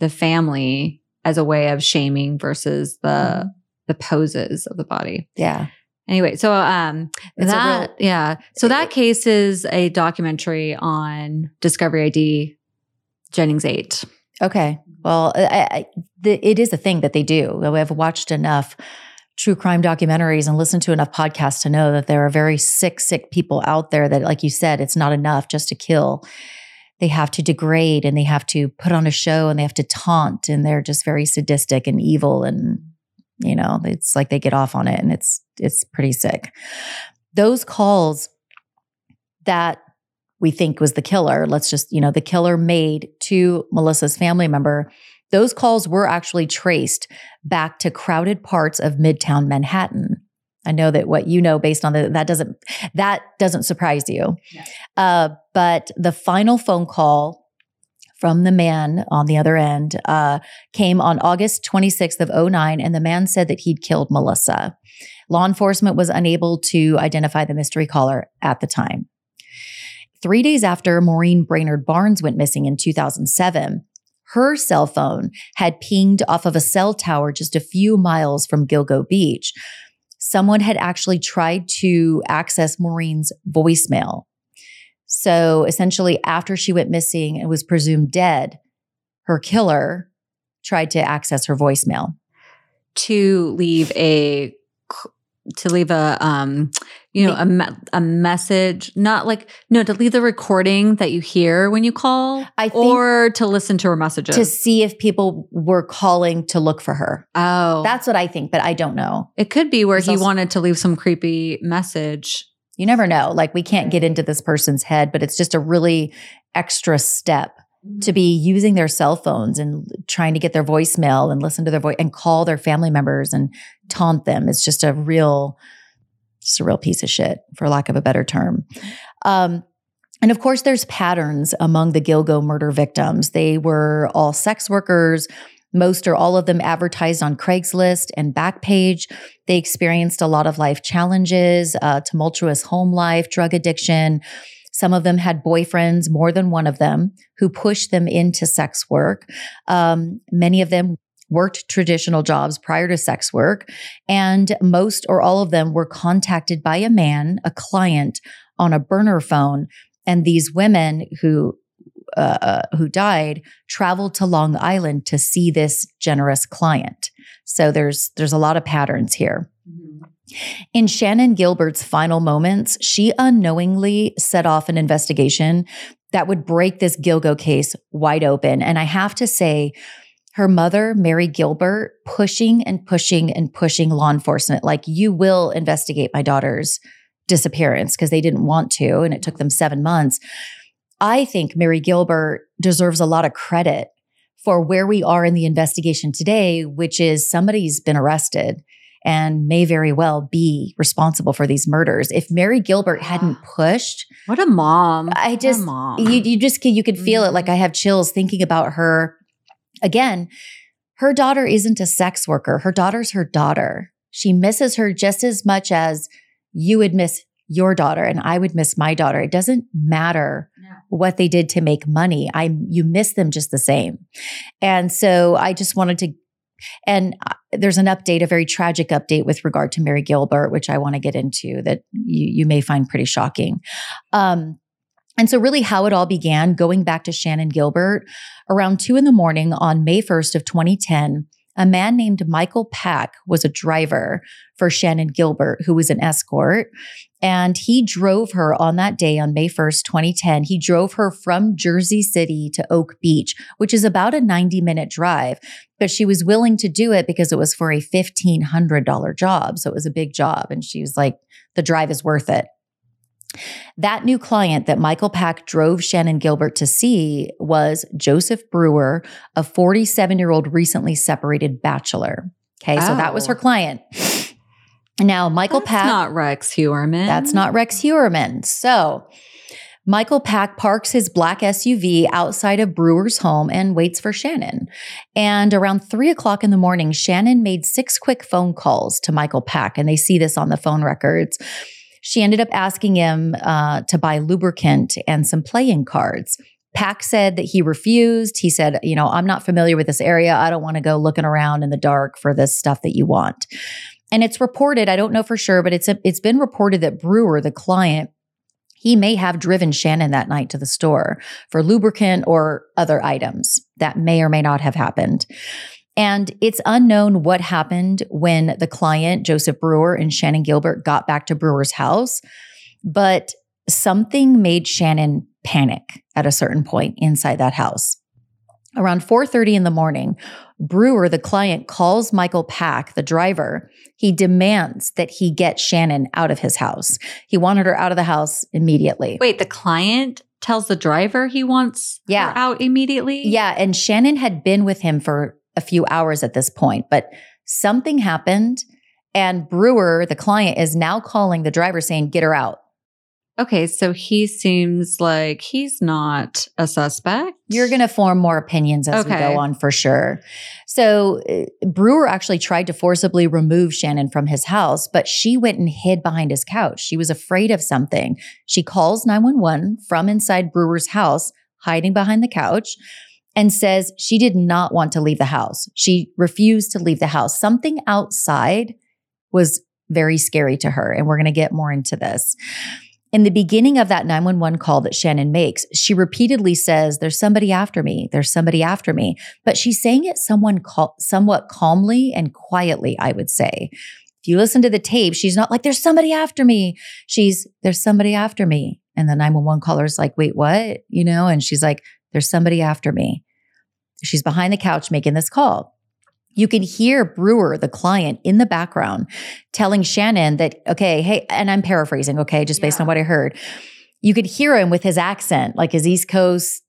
the family as a way of shaming versus the Mhm. the poses of the body. yeah. Anyway, so um It's that real- yeah. So that case is a documentary on Discovery ID Jennings 8. Okay. Well, I, I, the, it is a thing that they do. I've watched enough true crime documentaries and listened to enough podcasts to know that there are very sick, sick people out there that, like you said, it's not enough just to kill. They have to degrade and they have to put on a show and they have to taunt and they're just very sadistic and evil and you know it's like they get off on it and it's it's pretty sick. Those calls that we think was the killer, let's just, you know, the killer made to Melissa's family member, those calls were actually traced back to crowded parts of Midtown Manhattan. I know that what you know based on the that doesn't that doesn't surprise you. Uh, but the final phone call from the man on the other end uh, came on August 26th of 09, and the man said that he'd killed Melissa. Law enforcement was unable to identify the mystery caller at the time. three days after Maureen Brainard Barnes went missing in 2007, her cell phone had pinged off of a cell tower just a few miles from Gilgo Beach. Someone had actually tried to access Maureen's voicemail. So essentially, after she went missing and was presumed dead, her killer tried to access her voicemail. To leave a to leave a um you know a, me- a message not like no to leave the recording that you hear when you call I think or to listen to her messages to see if people were calling to look for her. oh That's what I think, but I don't know. it could be where There's he also- wanted to leave some creepy message You never know. Like we can't get into this person's head, but it's just a really extra step to be using their cell phones and trying to get their voicemail and listen to their voice and call their family members and taunt them. It's just a real, just a real piece of shit, for lack of a better term. Um, and of course, there's patterns among the Gilgo murder victims. They were all sex workers. Most or all of them advertised on Craigslist and Backpage. They experienced a lot of life challenges, uh, tumultuous home life, drug addiction. Some of them had boyfriends, more than one of them, who pushed them into sex work. Um, many of them worked traditional jobs prior to sex work. And most or all of them were contacted by a man, a client, on a burner phone. And these women who uh, uh, who died traveled to Long Island to see this generous client. So there's there's a lot of patterns here. In Shannon Gilbert's final moments, she unknowingly set off an investigation that would break this Gilgo case wide open. And I have to say, her mother, Mary Gilbert, pushing and pushing and pushing law enforcement, like, you will investigate my daughter's disappearance because they didn't want to. And it took them seven months. I think Mary Gilbert deserves a lot of credit for where we are in the investigation today, which is somebody's been arrested and may very well be responsible for these murders. If Mary Gilbert hadn't pushed, what a mom I just mom. you you just you could feel it. Mhm. Like I have chills thinking about her. Again, her daughter isn't a sex worker. Her daughter's her daughter. She misses her just as much as you would miss your daughter and I would miss my daughter. It doesn't matter what they did to make money. I you miss them just the same. And so I just wanted to and there's an update, a very tragic update with regard to Mary Gilbert, which I want to get into that you, you may find pretty shocking. Um, and so, really, how it all began, going back to Shannon Gilbert, around two in the morning on May 1st of 2010, a man named Michael Pak was a driver for Shannon Gilbert, who was an escort. And he drove her on that day on May 1st, 2010. He drove her from Jersey City to Oak Beach, which is about a 90 minute drive. But she was willing to do it because it was for a $1,500 job. So it was a big job. And she was like, the drive is worth it. That new client that Michael Pak drove Shannon Gilbert to see was Joseph Brewer, a 47 year old recently separated bachelor. Okay, so that was Oh. her client. Now, Michael That's Pak. not Rex Heuermann. That's not Rex Heuermann. So Michael Pak parks his black SUV outside of Brewer's home and waits for Shannon. And around three o'clock in the morning, Shannon made six quick phone calls to Michael Pak, and they see this on the phone records. She ended up asking him uh, to buy lubricant and some playing cards. Pak said that he refused. He said, You know, I'm not familiar with this area. I don't want to go looking around in the dark for this stuff that you want. And it's reported, I don't know for sure, but it's a, it's been reported that Brewer, the client, he may have driven Shannon that night to the store for lubricant or other items that may or may not have happened. And it's unknown what happened when the client, Joseph Brewer and Shannon Gilbert, got back to Brewer's house, but something made Shannon panic at a certain point inside that house. Around 4:30 in the morning, Brewer, the client, calls Michael Pak, the driver. He demands that he get Shannon out of his house. He wanted her out of the house immediately. Wait, the client tells the driver he wants Yeah. her out immediately? Yeah, and Shannon had been with him for a few hours at this point, but something happened and Brewer, the client, is now calling the driver saying, "Get her out." Okay, so he seems like he's not a suspect. You're going to form more opinions as we go on for sure. So, uh, Brewer actually tried to forcibly remove Shannon from his house, but she went and hid behind his couch. She was afraid of something. She calls 911 from inside Brewer's house, hiding behind the couch, and says she did not want to leave the house. She refused to leave the house. Something outside was very scary to her. And we're going to get more into this. In the beginning of that 911 call that Shannon makes, she repeatedly says, There's somebody after me. There's somebody after me. But she's saying it someone cal- somewhat calmly and quietly, I would say. If you listen to the tape, she's not like, There's somebody after me. She's, There's somebody after me. And the 911 caller's like, Wait, what? You know, and she's like, There's somebody after me. She's behind the couch making this call. You can hear Brewer, the client, in the background telling Shannon that, okay, hey, and I'm paraphrasing, okay, just based Yeah. on what I heard. You could hear him with his accent, like his East Coast,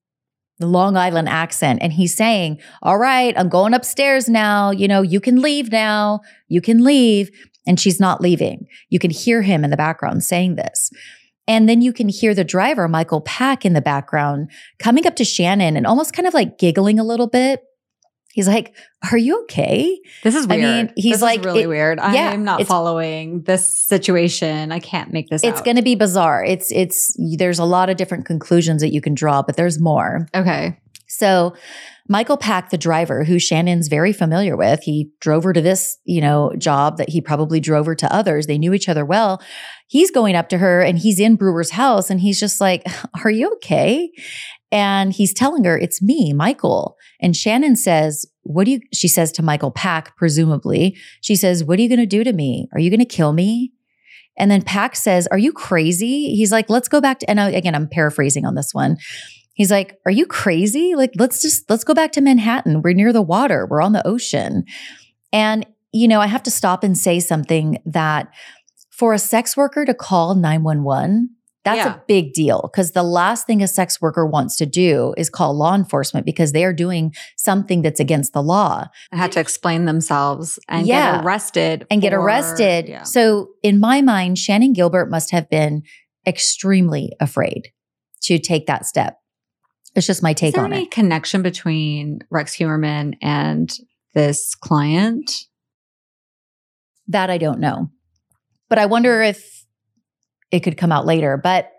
the Long Island accent. And he's saying, All right, I'm going upstairs now. You know, you can leave now. You can leave. And she's not leaving. You can hear him in the background saying this. And then you can hear the driver, Michael Pak, in the background coming up to Shannon and almost kind of like giggling a little bit. He's like, Are you okay? This is weird. I mean, he's This is like- really it- weird. yeah, I'm not following this situation. I can't make this. It's going to be bizarre. It's, it's, there's a lot of different conclusions that you can draw, but there's more. okay. So Michael Pak, the driver, who Shannon's very familiar with, he drove her to this, you know, job that he probably drove her to others. They knew each other well. He's going up to her and he's in Brewer's house and he's just like, Are you okay? And he's telling her, It's me, Michael. And Shannon says, What do you, she says to Michael Pak, presumably, she says, What are you going to do to me? Are you going to kill me? And then Pak says, Are you crazy? He's like, Let's go back to, and I- again, I'm paraphrasing on this one. He's like, Are you crazy? Like, let's just, let's go back to Manhattan. We're near the water, we're on the ocean. And, you know, I have to stop and say something that for a sex worker to call 911, that's Yeah. a big deal because the last thing a sex worker wants to do is call law enforcement because they are doing something that's against the law I had to explain themselves and Yeah. get arrested and get arrested. Yeah. So, in my mind, Shannon Gilbert must have been extremely afraid to take that step. It's just my Is take there on any it. connection between Rex Heuermann and this client? That I don't know. But I wonder if it could come out later. But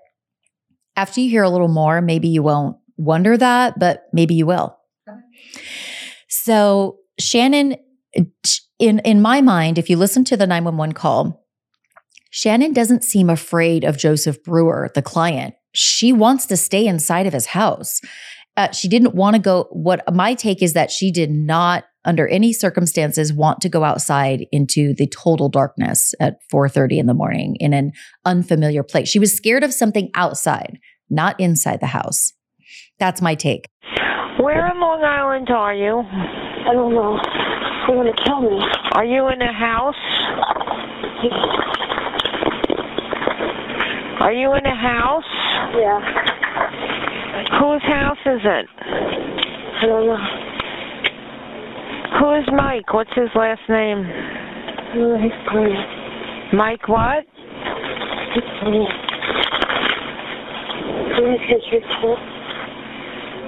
after you hear a little more, maybe you won't wonder that, but maybe you will. So Shannon, in in my mind, if you listen to the 911 call, Shannon doesn't seem afraid of Joseph Brewer, the client. She wants to stay inside of his house. Uh, she didn't want to go. What my take is that she did not, under any circumstances, want to go outside into the total darkness at 4:30 in the morning in an unfamiliar place. She was scared of something outside, not inside the house. That's my take. Where in Long Island are you? I don't know. They're gonna kill me. Are you in a house? Are you in a house? Yeah. Whose house is it? I don't know. Who is Mike? What's his last name? Mike what?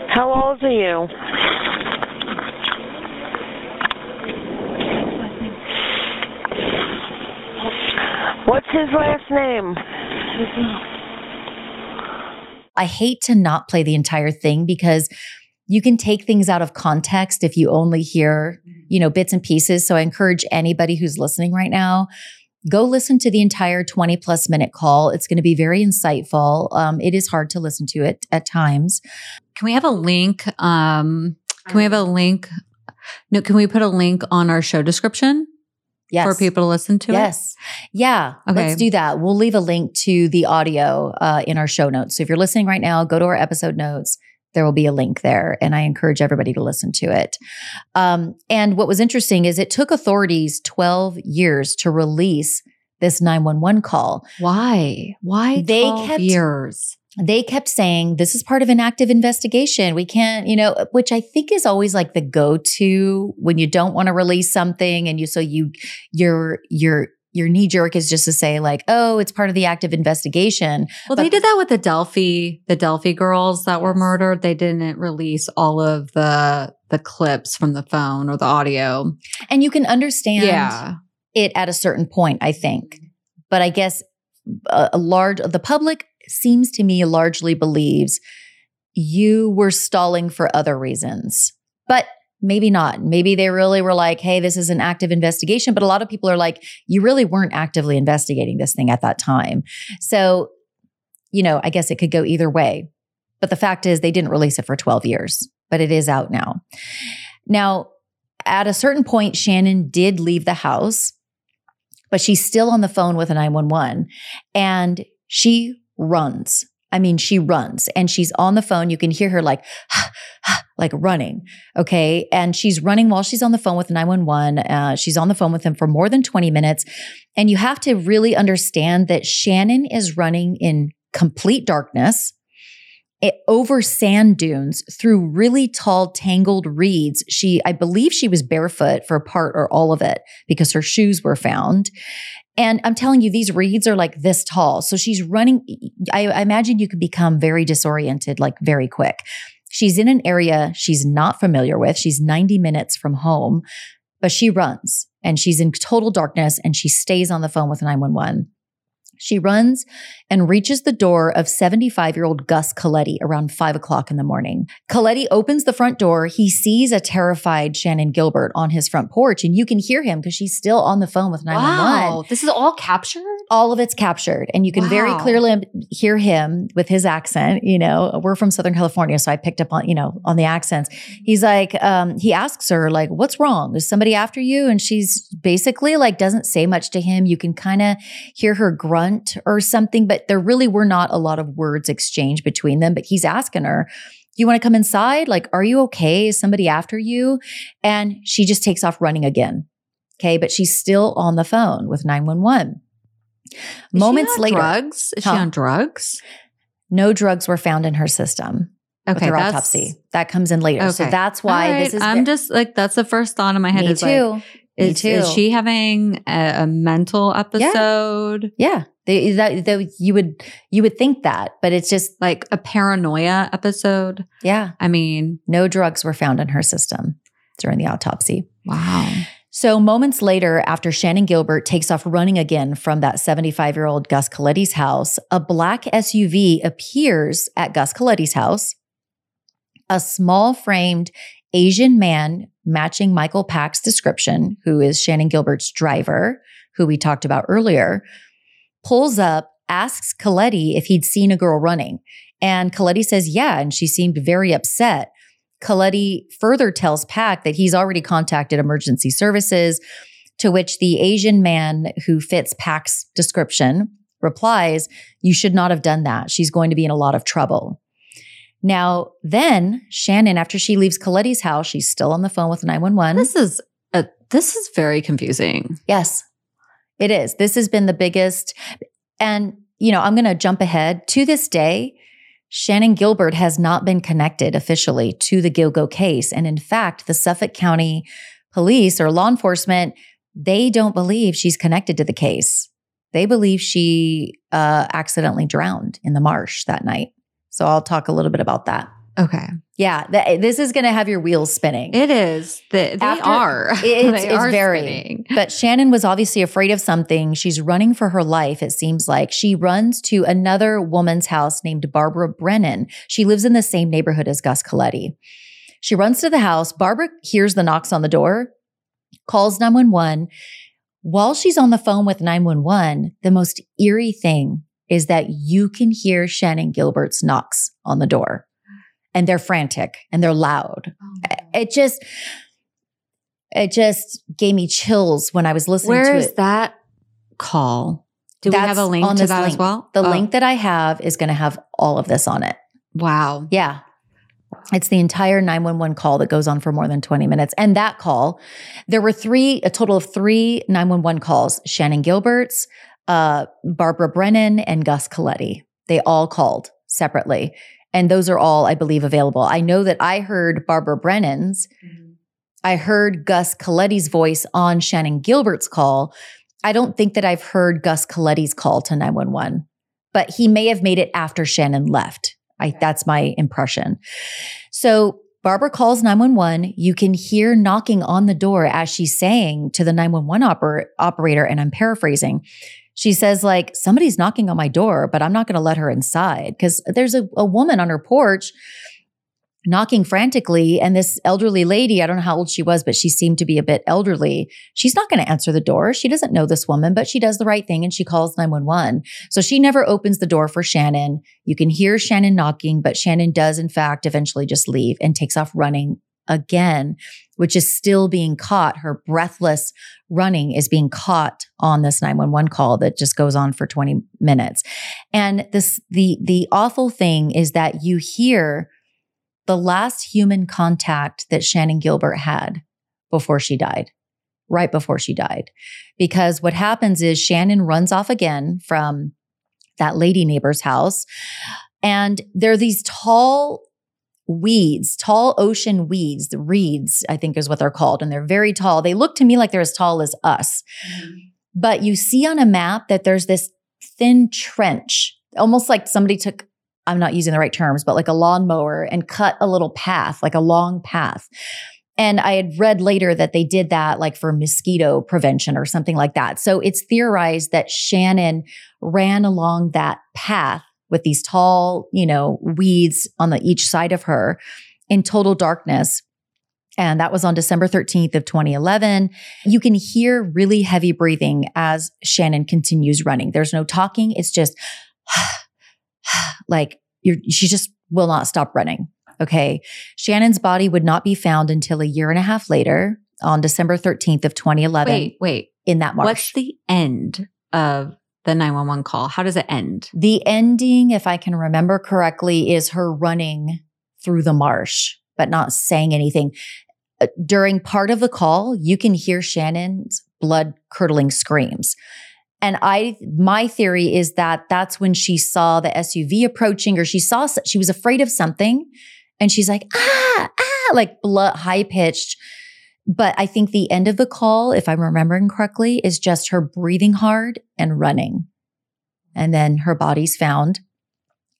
How old are you? What's his last name? I hate to not play the entire thing because you can take things out of context if you only hear, you know, bits and pieces. So I encourage anybody who's listening right now, go listen to the entire 20 plus minute call. It's going to be very insightful. Um, it is hard to listen to it at times. Can we have a link? Um, can we have a link? No, can we put a link on our show description Yes. for people to listen to it? Yes. Yeah. Okay. Let's do that. We'll leave a link to the audio uh, in our show notes. So if you're listening right now, go to our episode notes. There will be a link there, and I encourage everybody to listen to it. Um, and what was interesting is it took authorities 12 years to release this 911 call. Why? Why They 12 kept- years? They kept saying this is part of an active investigation. We can't, you know, which I think is always like the go-to when you don't want to release something and you so you you're you're your knee jerk is just to say like, "Oh, it's part of the active investigation." Well, they did that with the Delphi, the Delphi girls that were murdered. They didn't release all of the the clips from the phone or the audio. And you can understand yeah. it at a certain point, I think. But I guess a, a large the public seems to me largely believes you were stalling for other reasons. But maybe not. Maybe they really were like, "Hey, this is an active investigation." But a lot of people are like, "You really weren't actively investigating this thing at that time." So, you know, I guess it could go either way. But the fact is they didn't release it for 12 years, but it is out now. Now, at a certain point, Shannon did leave the house, but she's still on the phone with a 911 and she runs. I mean, she runs and she's on the phone. You can hear her like, like running. Okay. And she's running while she's on the phone with 911. Uh, she's on the phone with them for more than 20 minutes. And you have to really understand that Shannon is running in complete darkness it, over sand dunes through really tall tangled reeds she i believe she was barefoot for part or all of it because her shoes were found and i'm telling you these reeds are like this tall. So she's running i, I imagine you could become very disoriented like very quick. She's in an area she's not familiar with. She's 90 minutes from home but she runs and she's in total darkness and she stays on the phone with 911 she runs and reaches the door of 75 year old Gus Coletti around five o'clock in the morning. Coletti opens the front door. He sees a terrified Shannon Gilbert on his front porch, and you can hear him because she's still on the phone with 911. Wow. This is all captured? All of it's captured, and you can very clearly hear him with his accent. You know, we're from Southern California, so I picked up on you know on the accents. He's like, um, he asks her like, "What's wrong? Is somebody after you?" And she's basically like, doesn't say much to him. You can kind of hear her grunt or something, but there really were not a lot of words exchanged between them. But he's asking her, "You want to come inside? Like, are you okay? Is somebody after you?" And she just takes off running again. Okay, but she's still on the phone with nine one one. Is Moments she on later, drugs? Is she on drugs? no drugs were found in her system with Okay, her autopsy. That comes in later. So that's why right, this is. I'm just like that's the first thought in my head. me is too. Like, me is, too. is she having a, a mental episode? yeah, they, that, that you would you would think that, but it's just Like a paranoia episode? yeah. I mean, No drugs were found in her system during the autopsy. wow. So, moments later, after Shannon Gilbert takes off running again from that 75 year old Gus Coletti's house, a black SUV appears at Gus Coletti's house. A small framed Asian man matching Michael Pak's description, who is Shannon Gilbert's driver, who we talked about earlier, pulls up, asks Coletti if he'd seen a girl running. And Coletti says, yeah. And she seemed very upset. Coletti further tells Pak that he's already contacted emergency services, to which the Asian man who fits Pak's description replies, You should not have done that. She's going to be in a lot of trouble. Now, then Shannon, after she leaves Coletti's house, she's still on the phone with 911. This is a, this is very confusing. Yes, it is. This has been the biggest. And, you know, I'm going to jump ahead. To this day, Shannon Gilbert has not been connected officially to the Gilgo case. And in fact, the Suffolk County police or law enforcement, they don't believe she's connected to the case. They believe she uh, accidentally drowned in the marsh that night. So I'll talk a little bit about that. Okay. Yeah, th- eh, this is going to have your wheels spinning. It is. They, they After- are. It's, They it's are very. spinning. But Shannon was obviously afraid of something. She's running for her life, it seems like. She runs to another woman's house named Barbara Brennan. She lives in the same neighborhood as Gus Coletti. She runs to the house. Barbara hears the knocks on the door, calls 911. While she's on the phone with 911, the most eerie thing is that you can hear Shannon Gilbert's knocks on the door. And they're frantic and they're loud it just it just gave me chills when I was listening Where to is it. that call? Do we have a link to that as well? The Oh, link that I have is going to have all of this on it. Wow. Yeah. It's the entire 911 call that goes on for more than 20 minutes. And that call, there were three, a total of three 911 calls Shannon Gilbert's, uh, Barbara Brennan, and Gus Coletti. They all called separately. And those are all, I believe, available. I know that I heard Barbara Brennan's. Mm-hmm. I heard Gus Coletti's voice on Shannon Gilbert's call. I don't think that I've heard Gus Coletti's call to 911, but he may have made it after Shannon left. I, that's my impression. So Barbara calls 911. You can hear knocking on the door as she's saying to the 911 oper- operator, and I'm paraphrasing. She says, like, somebody's knocking on my door, but I'm not going to let her inside because there's a, a woman on her porch knocking frantically. And this elderly lady, I don't know how old she was, but she seemed to be a bit elderly. She's not going to answer the door. She doesn't know this woman, but she does the right thing and she calls 911. So she never opens the door for Shannon. You can hear Shannon knocking, but Shannon does, in fact, eventually just leave and takes off running again, which is still being caught. Her breathless running is being caught on this 911 call that just goes on for 20 minutes. And this, the, the awful thing is that you hear the last human contact that Shannon Gilbert had before she died, right before she died. Because what happens is Shannon runs off again from that lady neighbor's house. And there are these tall weeds, tall ocean weeds, the reeds, I think is what they're called. And they're very tall. They look to me like they're as tall as us. Mm-hmm. But you see on a map that there's this thin trench, almost like somebody took I'm not using the right terms, but like a lawnmower and cut a little path, like a long path. And I had read later that they did that like for mosquito prevention or something like that. So it's theorized that Shannon ran along that path with these tall, you know, weeds on the each side of her in total darkness. And that was on December 13th of 2011. You can hear really heavy breathing as Shannon continues running. There's no talking. It's just like she just will not stop running. Okay. Shannon's body would not be found until a year and a half later on December 13th of 2011. Wait, wait. In that marsh. What's the end of the 911 call? How does it end? The ending, if I can remember correctly, is her running through the marsh, but not saying anything. Uh, during part of the call, you can hear Shannon's blood curdling screams. And I, my theory is that that's when she saw the SUV approaching or she saw, she was afraid of something and she's like, ah, ah, like blood, high pitched. But I think the end of the call, if I'm remembering correctly, is just her breathing hard and running. And then her body's found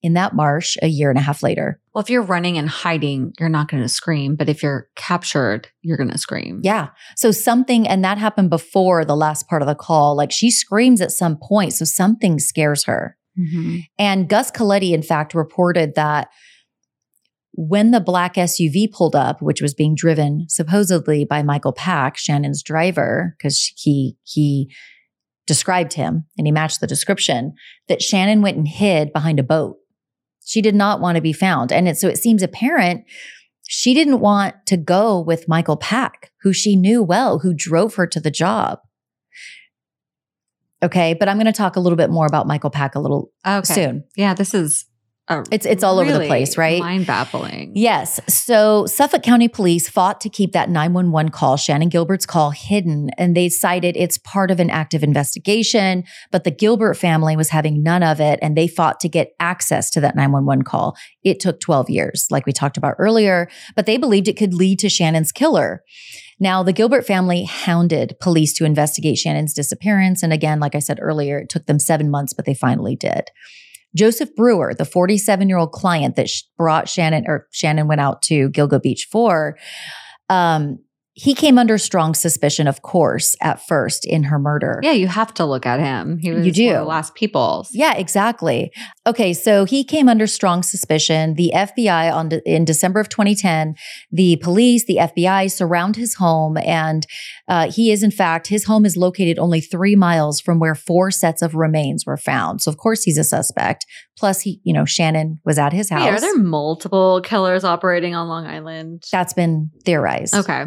in that marsh a year and a half later. Well, if you're running and hiding, you're not going to scream. But if you're captured, you're going to scream. Yeah. So something, and that happened before the last part of the call. Like she screams at some point. So something scares her. Mm-hmm. And Gus Coletti, in fact, reported that when the black SUV pulled up, which was being driven supposedly by Michael Pak, Shannon's driver, because he, he, described him and he matched the description that Shannon went and hid behind a boat she did not want to be found. And it, so it seems apparent she didn't want to go with Michael Pak, who she knew well, who drove her to the job. Okay, but I'm going to talk a little bit more about Michael Pak a little okay. soon. Yeah, this is Oh, it's it's all really over the place, right? Mind baffling. Yes. So Suffolk County Police fought to keep that 911 call, Shannon Gilbert's call, hidden, and they cited it's part of an active investigation. But the Gilbert family was having none of it, and they fought to get access to that 911 call. It took 12 years, like we talked about earlier, but they believed it could lead to Shannon's killer. Now, the Gilbert family hounded police to investigate Shannon's disappearance. And again, like I said earlier, it took them seven months, but they finally did. Joseph Brewer, the 47 year old client that brought Shannon or Shannon went out to Gilgo Beach for, um, he came under strong suspicion, of course, at first in her murder. Yeah, you have to look at him. He was you do. one of the last people. Yeah, exactly. Okay, so he came under strong suspicion. The FBI on de- in December of 2010, the police, the FBI surround his home, and uh, he is in fact his home is located only three miles from where four sets of remains were found. So of course he's a suspect. Plus, he, you know, Shannon was at his house. Wait, are there multiple killers operating on Long Island? That's been theorized. Okay.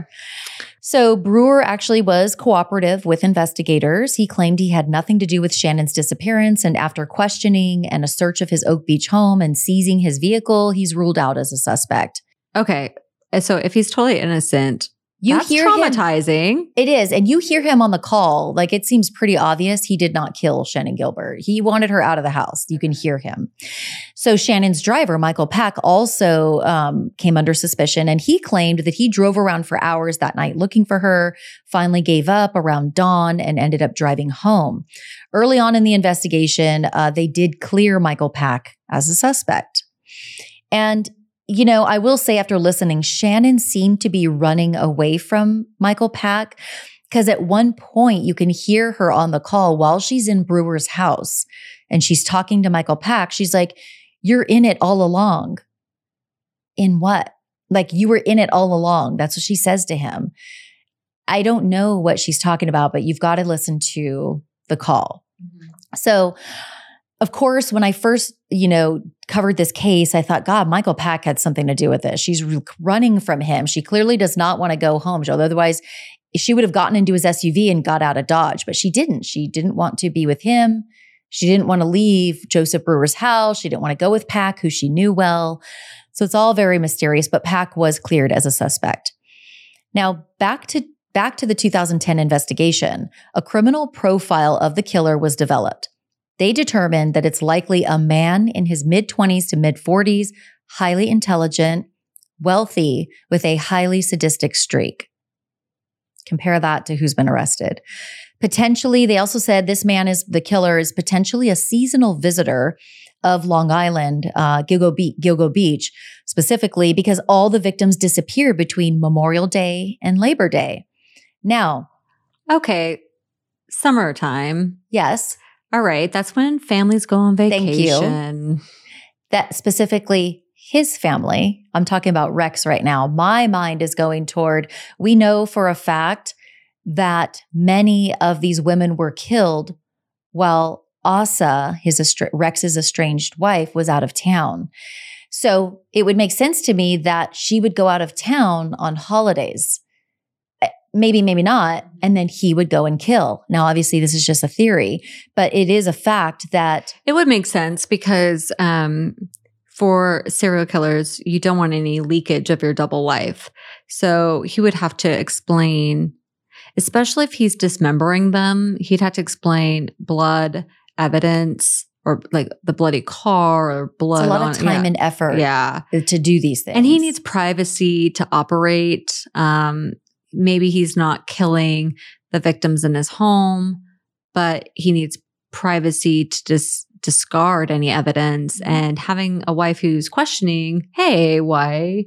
So Brewer actually was cooperative with investigators. He claimed he had nothing to do with Shannon's disappearance. And after questioning and a search of his Oak Beach home and seizing his vehicle, he's ruled out as a suspect. Okay. So if he's totally innocent, You That's hear him traumatizing. It is. And you hear him on the call. Like it seems pretty obvious he did not kill Shannon Gilbert. He wanted her out of the house. You can hear him. So Shannon's driver, Michael Pak, also um, came under suspicion. And he claimed that he drove around for hours that night looking for her, finally gave up around dawn, and ended up driving home. Early on in the investigation, uh, they did clear Michael Pak as a suspect. And you know, I will say after listening, Shannon seemed to be running away from Michael Pak because at one point you can hear her on the call while she's in Brewer's house and she's talking to Michael Pak. She's like, You're in it all along. In what? Like you were in it all along. That's what she says to him. I don't know what she's talking about, but you've got to listen to the call. Mm-hmm. So, of course, when I first, you know, covered this case, I thought, God, Michael Pak had something to do with this. She's running from him. She clearly does not want to go home. Otherwise, she would have gotten into his SUV and got out of Dodge, but she didn't. She didn't want to be with him. She didn't want to leave Joseph Brewer's house. She didn't want to go with Pak, who she knew well. So it's all very mysterious, but Pak was cleared as a suspect. Now, back to back to the 2010 investigation. A criminal profile of the killer was developed they determined that it's likely a man in his mid 20s to mid 40s, highly intelligent, wealthy, with a highly sadistic streak. Compare that to who's been arrested. Potentially, they also said this man is the killer is potentially a seasonal visitor of Long Island, uh, Gilgo, Be- Gilgo Beach, specifically because all the victims disappeared between Memorial Day and Labor Day. Now, Okay. Summertime. yes, All right. That's when families go on Thank you. vacation. that specifically his family, I'm talking about Rex right now. My mind is going toward we know for a fact that many of these women were killed while Asa, his estra- Rex's estranged wife, was out of town. So it would make sense to me that she would go out of town on holidays. Maybe, maybe not. And then he would go and kill. Now, obviously, this is just a theory, but it is a fact that It would make sense because um, for serial killers, you don't want any leakage of your double life. So he would have to explain, especially if he's dismembering them, he'd have to explain blood evidence or like the bloody car or blood. it's a lot on, of time yeah. and effort yeah. to do these things. And he needs privacy to operate. Um, maybe he's not killing the victims in his home, but he needs privacy to dis- discard any evidence. Mm-hmm. And having a wife who's questioning, "Hey, why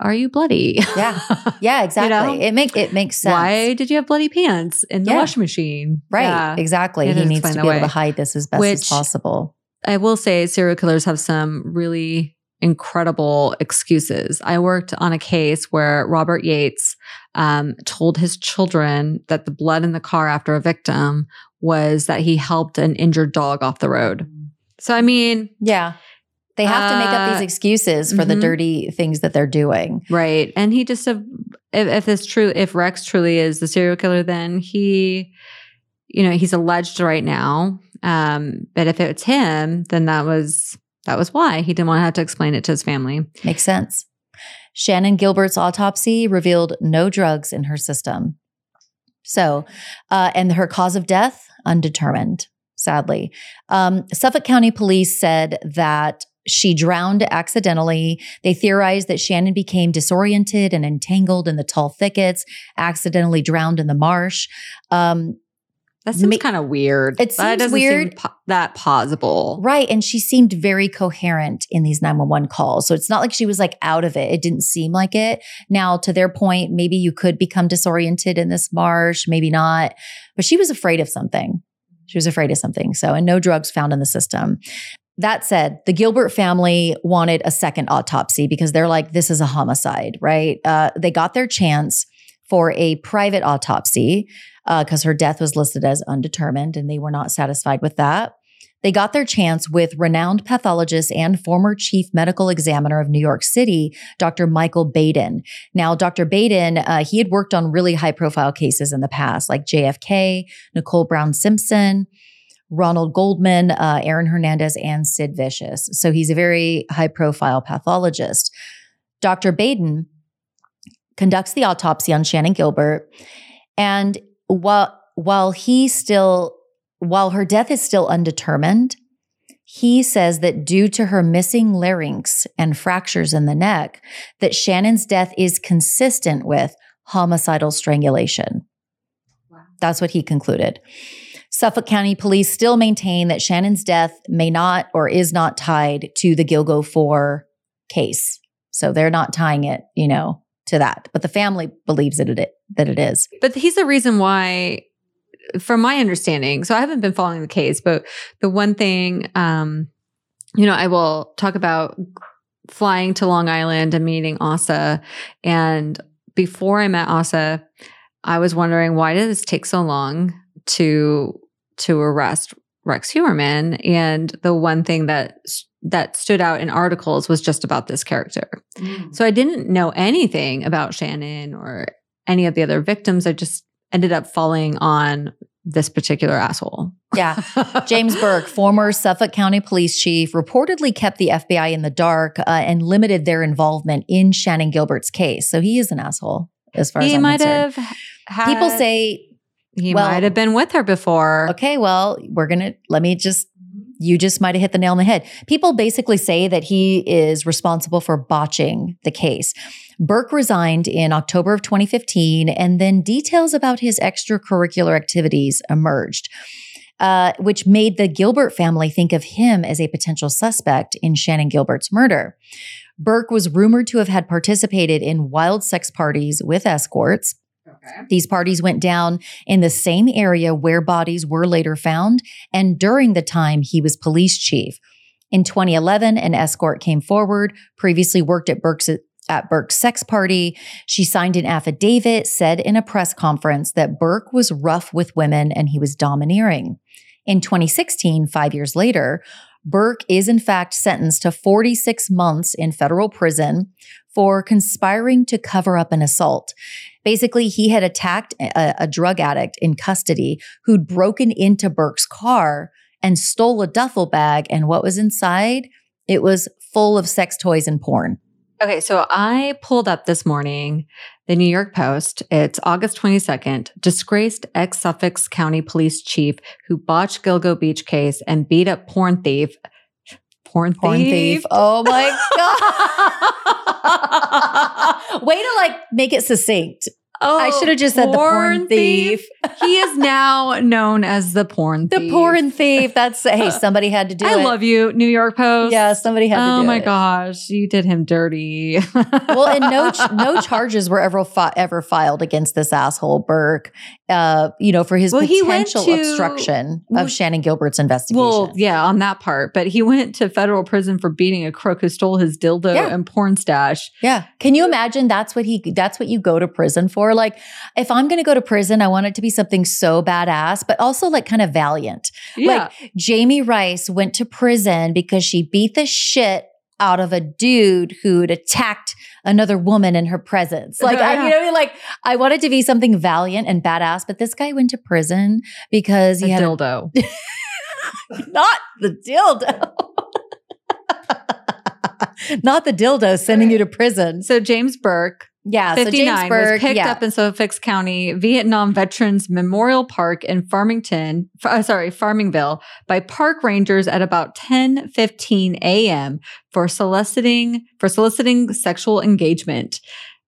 are you bloody?" Yeah. Yeah, exactly. know? It make it makes sense. Why did you have bloody pants in the Yeah. washing machine? Right. Yeah. Exactly. It He needs to be that able to hide this as best as possible. I will say serial killers have some really incredible excuses. I worked on a case where Robert Yates um, told his children that the blood in the car after a victim was that he helped an injured dog off the road. So, I mean, Yeah. They have to make up Uh, these excuses for the mhm. dirty things that they're doing. right. And he just, if, if it's true, if Rex truly is the serial killer, then he, you know, he's alleged right now. Um, but if it's him, then that was. That was why he didn't want to have to explain it to his family. Makes sense. Shannon Gilbert's autopsy revealed no drugs in her system. So, uh, and her cause of death, undetermined, sadly. Um, Suffolk County Police said that she drowned accidentally. They theorized that Shannon became disoriented and entangled in the tall thickets, accidentally drowned in the marsh. Um, That seems Ma- kind of weird. It that seems doesn't weird. Seem po- that plausible. Right. And she seemed very coherent in these 911 calls. So it's not like she was like out of it. It didn't seem like it. Now, to their point, maybe you could become disoriented in this marsh, maybe not. But she was afraid of something. She was afraid of something. So, and no drugs found in the system. That said, the Gilbert family wanted a second autopsy because they're like, this is a homicide, right? Uh, they got their chance for a private autopsy because her death was listed as undetermined and they were not satisfied with that. They got their chance with renowned pathologist and former chief medical examiner of New York City, Dr. Michael Baden. Now, Dr. Baden, uh, he had worked on really high profile cases in the past, like JFK, Nicole Brown Simpson, Ronald Goldman, uh, Aaron Hernandez, and Sid Vicious. So he's a very high profile pathologist. Dr. Baden conducts the autopsy on Shannon Gilbert. And while while he still while her death is still undetermined, he says that due to her missing larynx and fractures in the neck, that Shannon's death is consistent with homicidal strangulation. That's what he concluded. Suffolk County Police still maintain that Shannon's death may not or is not tied to the Gilgo 4 case. So they're not tying it, you know, to that. But the family believes that it that it is. But he's the reason why, from my understanding, so I haven't been following the case, but the one thing, um, you know, I will talk about flying to Long Island and meeting Asa. And before I met Asa, I was wondering why did this take so long to to arrest Rex Heuermann? And the one thing that that stood out in articles was just about this character. So I didn't know anything about Shannon or any of the other victims. I just ended up falling on this particular asshole. Yeah. James Burke, former Suffolk County police chief, reportedly kept the FBI in the dark uh, and limited their involvement in Shannon Gilbert's case. So he is an asshole as far as he I'm might concerned. have had, People say, he well- might have been with her before. okay, well, we're going to let me just you just might have hit the nail on the head. People basically say that he is responsible for botching the case. Burke resigned in October of 2015, and then details about his extracurricular activities emerged, uh, which made the Gilbert family think of him as a potential suspect in Shannon Gilbert's murder. Burke was rumored to have had participated in wild sex parties with escorts. These parties went down in the same area where bodies were later found and during the time he was police chief. In 2011, an escort came forward, previously worked at Burke's at Burke's sex party. She signed an affidavit, said in a press conference that Burke was rough with women and he was domineering. In 2016, five years later, Burke is in fact sentenced to 46 months in federal prison for conspiring to cover up an assault. Basically, he had attacked a, a drug addict in custody who'd broken into Burke's car and stole a duffel bag. And what was inside? It was full of sex toys and porn. Okay, so I pulled up this morning the New York Post. It's August 22nd. Disgraced ex Suffolk County police chief who botched Gilgo Beach case and beat up porn thief. Porn thief. Porn thief. Oh my God. Way to like make it succinct. Oh, I should have just said the porn thief. he is now known as the porn thief. The porn thief. That's hey, somebody had to do I it. love you, New York Post. Yeah, somebody had to oh do it. Oh my gosh, you did him dirty. well, and no ch- no charges were ever fi- ever filed against this asshole Burke. Uh, you know, for his Well, potential to- obstruction Well- of Shannon Gilbert's investigation. Well, yeah, on that part. But he went to federal prison for beating a crook who stole his dildo Yeah. and porn stash. yeah. Can you imagine? That's what he. That's what you go to prison for. Like, if I'm going to go to prison, I want it to be something so badass, but also like kind of valiant. Yeah. Like Jami Rice went to prison because she beat the shit out of a dude who'd attacked another woman in her presence. Like, I, you know, I mean? like I wanted to be something valiant and badass, but this guy went to prison because a he had a- dildo. not the dildo. not the dildo sending you to prison. so James Burke, Yeah, so 59, James Burke, was picked yeah. up in Suffolk County Vietnam Veterans Memorial Park in Farmington, uh, sorry, Farmingville, by park rangers at about 10 15 a.m. for soliciting for soliciting sexual engagement.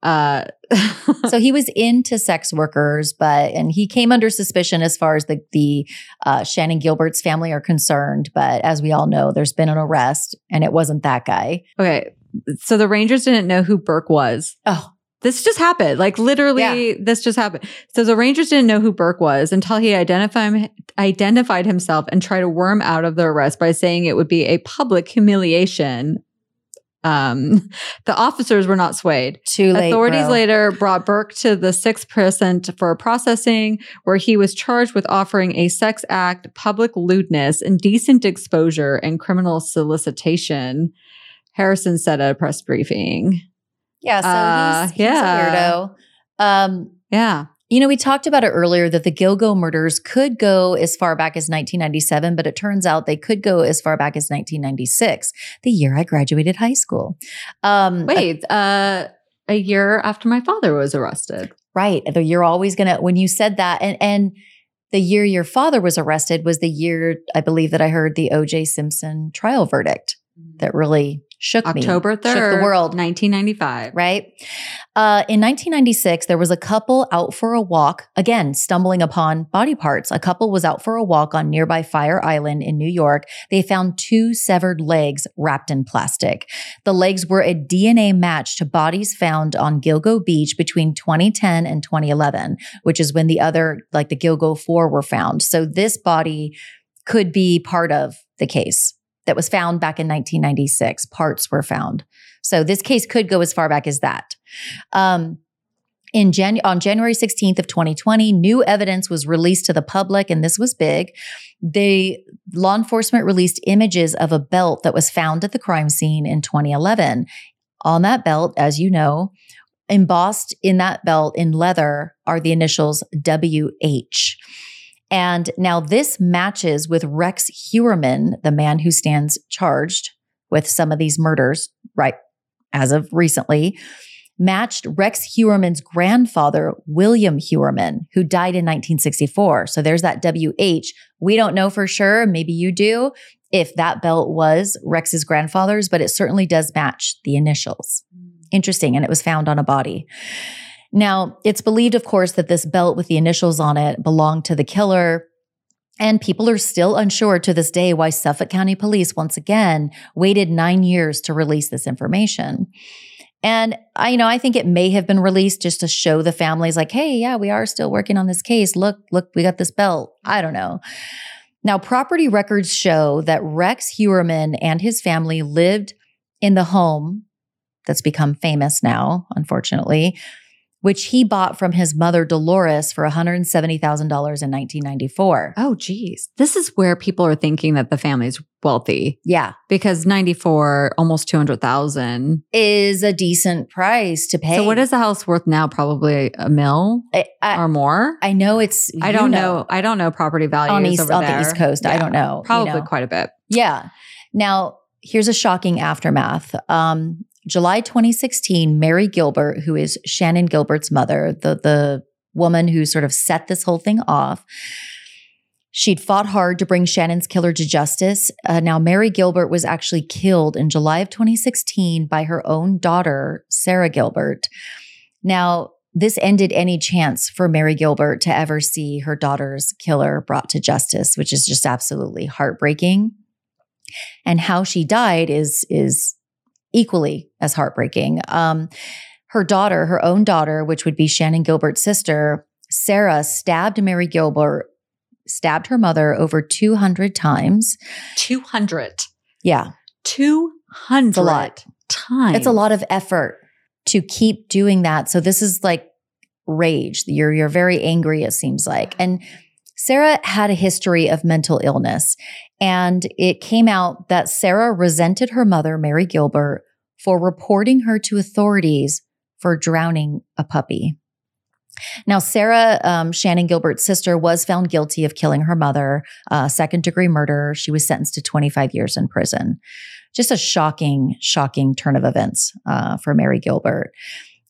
Uh, so he was into sex workers, but and he came under suspicion as far as the the uh, Shannon Gilbert's family are concerned. But as we all know, there's been an arrest, and it wasn't that guy. okay, so the Rangers didn't know who Burke was. Oh, This just happened. Like literally, this just happened. So the Rangers didn't know who Burke was until he identified identified himself and tried to worm out of the arrest by saying it would be a public humiliation. Um, the officers were not swayed. too late. Authorities bro. later brought Burke to the sixth precinct for processing, where he was charged with offering a sex act, public lewdness, indecent exposure, and criminal solicitation. Harrison said at a press briefing. Yeah, so Uh, he's, he's yeah. a weirdo. Um, Yeah. You know, we talked about it earlier that the Gilgo murders could go as far back as 1997, but it turns out they could go as far back as 1996, the year I graduated high school. Um, Wait, uh, a year after my father was arrested. Right. You're always going to, when you said that, and, and the year your father was arrested was the year, I believe, that I heard the OJ Simpson trial verdict that really shook me. October 3rd, Shook the world. 1995. right? Uh, in 1996, there was a couple out for a walk, again, stumbling upon body parts. A couple was out for a walk on nearby Fire Island in New York. They found two severed legs wrapped in plastic. The legs were a DNA match to bodies found on Gilgo Beach between 2010 and 2011, which is when the other, like the Gilgo 4 were found. So this body could be part of the case that was found back in 1996. Parts were found. So this case could go as far back as that. Um, in Jan- on January 16th of 2020, new evidence was released to the public, and this was big. The law enforcement released images of a belt that was found at the crime scene in 2011. On that belt, as you know, embossed in that belt in leather are the initials WH. And now this matches with Rex Heuermann, the man who stands charged with some of these murders, right? As of recently, matched Rex Heuermann's grandfather, William Heuermann, who died in 1964. So there's that WH. We don't know for sure. Maybe you do if that belt was Rex's grandfather's, but it certainly does match the initials. Mm. Interesting. And it was found on a body. Now, it's believed, of course, that this belt with the initials on it belonged to the killer. And people are still unsure to this day why Suffolk County Police, once again, waited nine years to release this information. And I, you know, I think it may have been released just to show the families, like, hey, yeah, we are still working on this case. Look, look, we got this belt. I don't know. Now, property records show that Rex Heuermann and his family lived in the home that's become famous now, unfortunately, which he bought from his mother, Dolores, for $170,000 in 1994. Oh, geez. This is where people are thinking that the family's wealthy Yeah, because 94, almost 200,000. is a decent price to pay. So what is the house worth now? Probably a mil I, I, or more? I know it's. I don't know. I don't know property values on east on the East Coast. I don't know. you Probably know. quite a bit. Yeah. Now, here's a shocking aftermath. Um, July 2016, Mary Gilbert, who is Shannon Gilbert's mother, the the woman who sort of set this whole thing off. She'd fought hard to bring Shannon's killer to justice. Uh, now, Mary Gilbert was actually killed in July of 2016 by her own daughter, Sarah Gilbert. Now, this ended any chance for Mary Gilbert to ever see her daughter's killer brought to justice, which is just absolutely heartbreaking. And how she died is is equally as heartbreaking. Um, her daughter, her own daughter, which would be Shannon Gilbert's sister, Sarah, stabbed Mary Gilbert, stabbed her mother over 200 times. 200. Yeah, 200 it's a lot. times. It's a lot of effort to keep doing that. So this is like rage. You're you're very angry it seems like. And Sarah had a history of mental illness and it came out that Sarah resented her mother Mary Gilbert for reporting her to authorities for drowning a puppy. Now, Sarah, um, Shannon Gilbert's sister, was found guilty of killing her mother, uh, second degree murder. She was sentenced to 25 years in prison. Just a shocking, shocking turn of events uh, for Mary Gilbert.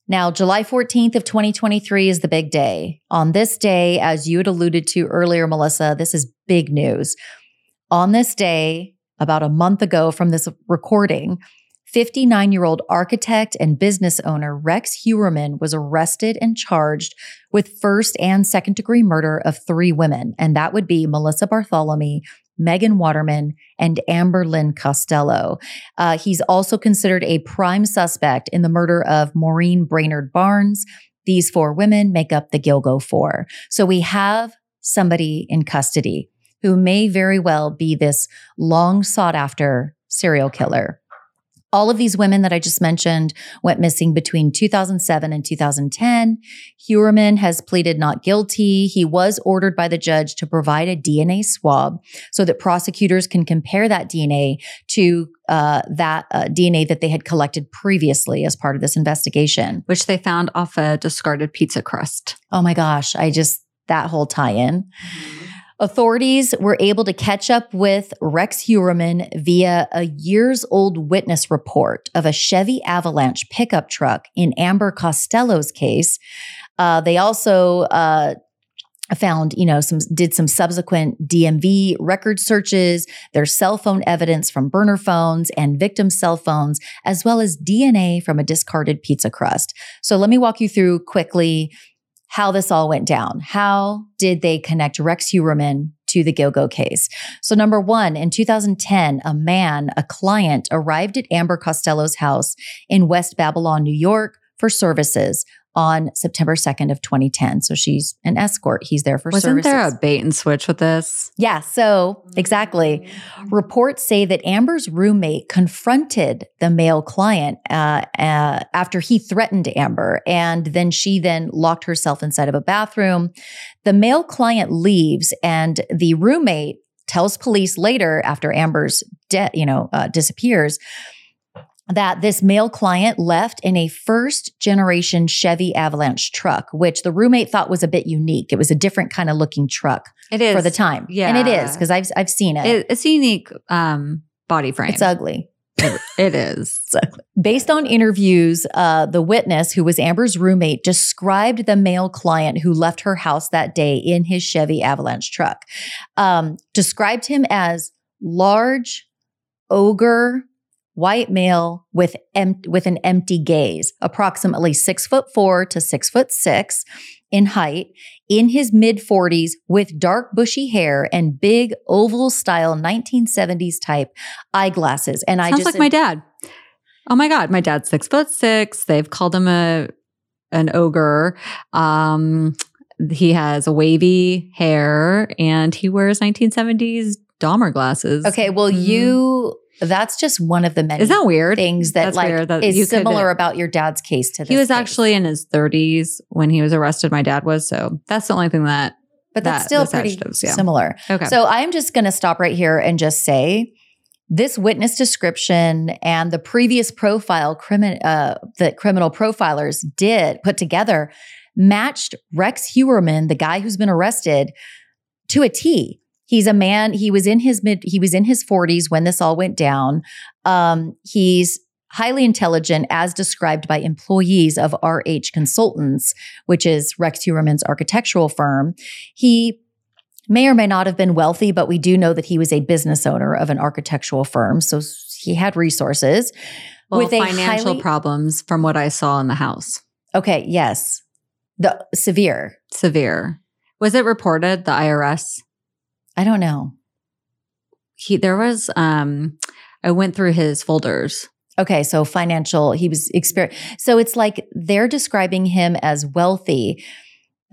Now, July 14th of 2023 is the big day. On this day, as you had alluded to earlier, Melissa, this is big news. On this day, about a month ago from this recording, 59 year old architect and business owner Rex Heuermann was arrested and charged with first and second degree murder of three women. And that would be Melissa Barthelemy, Megan Waterman, and Amber Lynn Costello. Uh, he's also considered a prime suspect in the murder of Maureen Brainard Barnes. These four women make up the Gilgo Four. So we have somebody in custody who may very well be this long sought after serial killer. All of these women that I just mentioned went missing between 2007 and 2010. Heuermann has pleaded not guilty. He was ordered by the judge to provide a DNA swab so that prosecutors can compare that DNA to uh, that uh, DNA that they had collected previously as part of this investigation. which they found off a discarded pizza crust. Oh my gosh, I just, that whole tie in. Authorities were able to catch up with Rex Heuermann via a years old witness report of a Chevy Avalanche pickup truck in Amber Costello's case. Uh, they also uh, found, you know, some did some subsequent DMV record searches, there's cell phone evidence from burner phones and victim cell phones, as well as DNA from a discarded pizza crust. So let me walk you through quickly how this all went down. How did they connect Rex Heuermann to the Gilgo case? So, number one, in 2010, a man, a client, arrived at Amber Costello's house in West Babylon, New York for services on September 2nd of 2010. So she's an escort. He's there for Wasn't services. there a bait and switch with this? Yeah, so exactly. Reports say that Amber's roommate confronted the male client uh, uh, after he threatened Amber, and then she then locked herself inside of a bathroom. The male client leaves, and the roommate tells police later, after Amber's de- you know uh, disappears, that this male client left in a first generation Chevy Avalanche truck, which the roommate thought was a bit unique. It was a different kind of looking truck It is for the time. Yeah. And it is because I've I've seen it. It, it's a unique um, body frame. it's ugly. it, it is. Based on interviews, uh, the witness, who was Amber's roommate, described the male client who left her house that day in his Chevy Avalanche truck. Um, described him as large, ogre, white male with em- with an empty gaze, approximately six foot four to six foot six in height, in his mid 40s, with dark bushy hair and big oval style 1970s type eyeglasses. And I Sounds just like my dad. Oh my god, my dad's six foot six. They've called him a an ogre. Um, he has wavy hair and he wears 1970s Dahmer glasses. Okay, well, Mhm. you that's just one of the many Is that weird? things that That's like weird that is you could- similar about your dad's case to this. He was case. actually in his 30s when he was arrested. My dad was, so that's the only thing that. but that's that- still pretty yeah. similar. Okay. So I'm just going to stop right here and just say this witness description and the previous profile crimin- uh, that criminal profilers did put together matched Rex Heuermann, the guy who's been arrested, to a T. He's a man. He was in his mid. He was in his 40s when this all went down. Um, he's highly intelligent, as described by employees of RH Consultants, which is Rex Heuermann's architectural firm. He may or may not have been wealthy, but we do know that he was a business owner of an architectural firm. So he had resources. well, with financial highly- problems from what I saw in the house. Okay, yes. The severe. Severe. Was it reported the IRS? I don't know. He there was um I went through his folders. Okay, so financial, he was exper So it's like they're describing him as wealthy.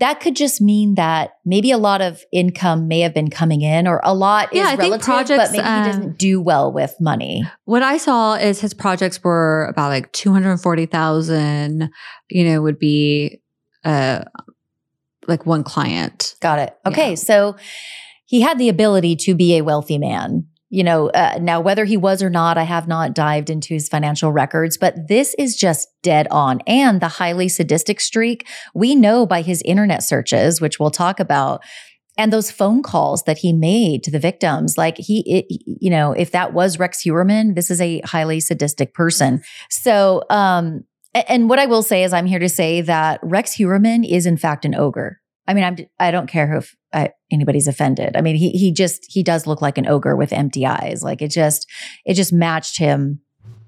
That could just mean that maybe a lot of income may have been coming in, or a lot Yeah, is I think relative, projects, but maybe he um, doesn't do well with money. What I saw is his projects were about like 240,000, you know, would be uh like one client. Got it. Okay, Yeah. so he had the ability to be a wealthy man. You know, uh, now whether he was or not, I have not dived into his financial records, but this is just dead on. And the highly sadistic streak, we know by his internet searches, which we'll talk about, and those phone calls that he made to the victims. Like he, it, you know, if that was Rex Heuermann this is a highly sadistic person. So, um, and what I will say is, I'm here to say that Rex Heuermann is in fact an ogre. I mean, I'm I don't care if uh, anybody's offended. I mean, he he just he does look like an ogre with empty eyes. Like it just it just matched him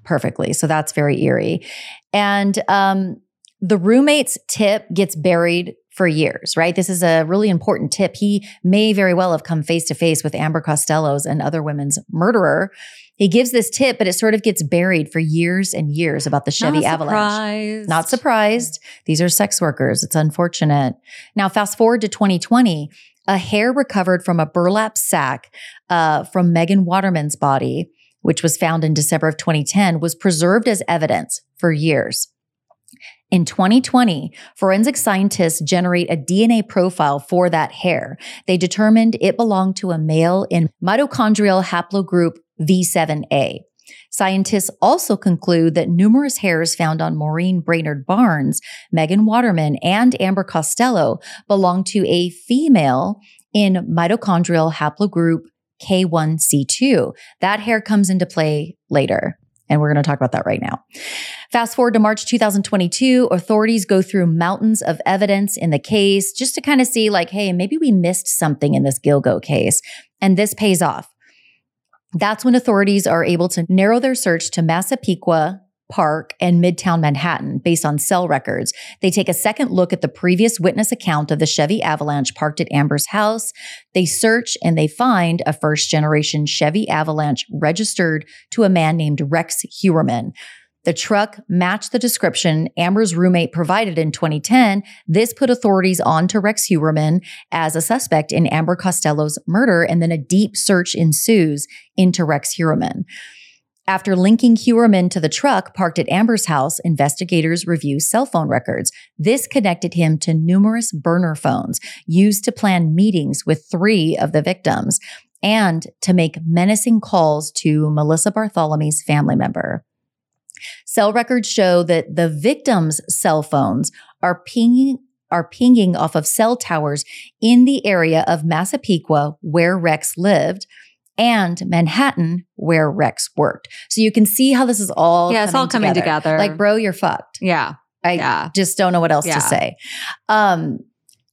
perfectly. So that's very eerie. And um, the roommate's tip gets buried for years, right? This is a really important tip. He may very well have come face to face with Amber Costello's and other women's murderer. He gives this tip, but it sort of gets buried for years and years about the Chevy Not Avalanche. surprised. Not surprised. These are sex workers. It's unfortunate. Now, fast forward to 2020, a hair recovered from a burlap sack uh, from Megan Waterman's body, which was found in December of 2010, was preserved as evidence for years. In 2020, forensic scientists generate a DNA profile for that hair. They determined it belonged to a male in mitochondrial haplogroup V7A. Scientists also conclude that numerous hairs found on Maureen Brainard Barnes, Megan Waterman, and Amber Costello belong to a female in mitochondrial haplogroup K1C2. That hair comes into play later. And we're going to talk about that right now. Fast forward to March 2022, authorities go through mountains of evidence in the case just to kind of see, like, hey, maybe we missed something in this Gilgo case. And this pays off. That's when authorities are able to narrow their search to Massapequa, Park and Midtown Manhattan based on cell records. They take a second look at the previous witness account of the Chevy Avalanche parked at Amber's house. They search and they find a first generation Chevy Avalanche registered to a man named Rex Heuermann. The truck matched the description Amber's roommate provided in 2010. This put authorities on to Rex Heuermann as a suspect in Amber Costello's murder, and then a deep search ensues into Rex Heuermann. After linking Heuermann to the truck parked at Amber's house, investigators review cell phone records. This connected him to numerous burner phones used to plan meetings with three of the victims and to make menacing calls to Melissa Barthelemy's family member. Cell records show that the victims' cell phones are pinging are pinging off of cell towers in the area of Massapequa where Rex lived and Manhattan, where Rex worked. So you can see how this is all Yeah, it's all coming together. Like, bro, you're fucked. Yeah. I Yeah. just don't know what else Yeah. to say. Um,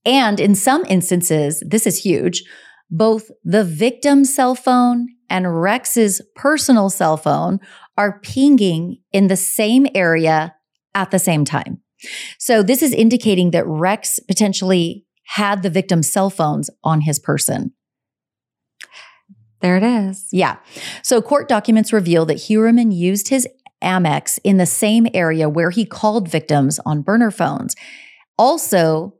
and in some instances, this is huge. Both the victim's cell phone and Rex's personal cell phone are pinging in the same area at the same time. So this is indicating that Rex potentially had the victim's cell phones on his person. There it is. Yeah. So court documents reveal that Heuermann used his Amex in the same area where he called victims on burner phones. Also,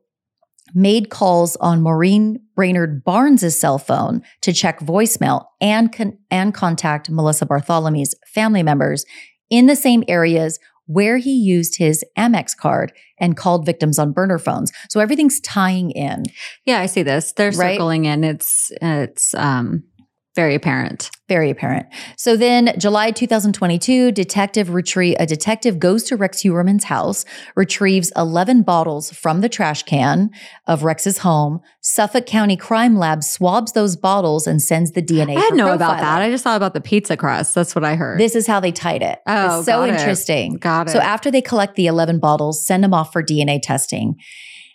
made calls on Maureen Brainard Barnes' cell phone to check voicemail and con- and contact Melissa Barthelemy's family members in the same areas where he used his Amex card and called victims on burner phones. So everything's tying in. Yeah, I see this. They're Right? circling in. It's it's um very apparent. Very apparent. So then, July 2022, detective retrieve a detective goes to Rex Heuermann's house, retrieves 11 bottles from the trash can of Rex's home. Suffolk County Crime Lab swabs those bottles and sends the DNA. I for know about that. I just thought about the pizza crust. That's what I heard. This is how they tied it. Oh, it's so got it. interesting. Got it. So after they collect the 11 bottles, send them off for DNA testing.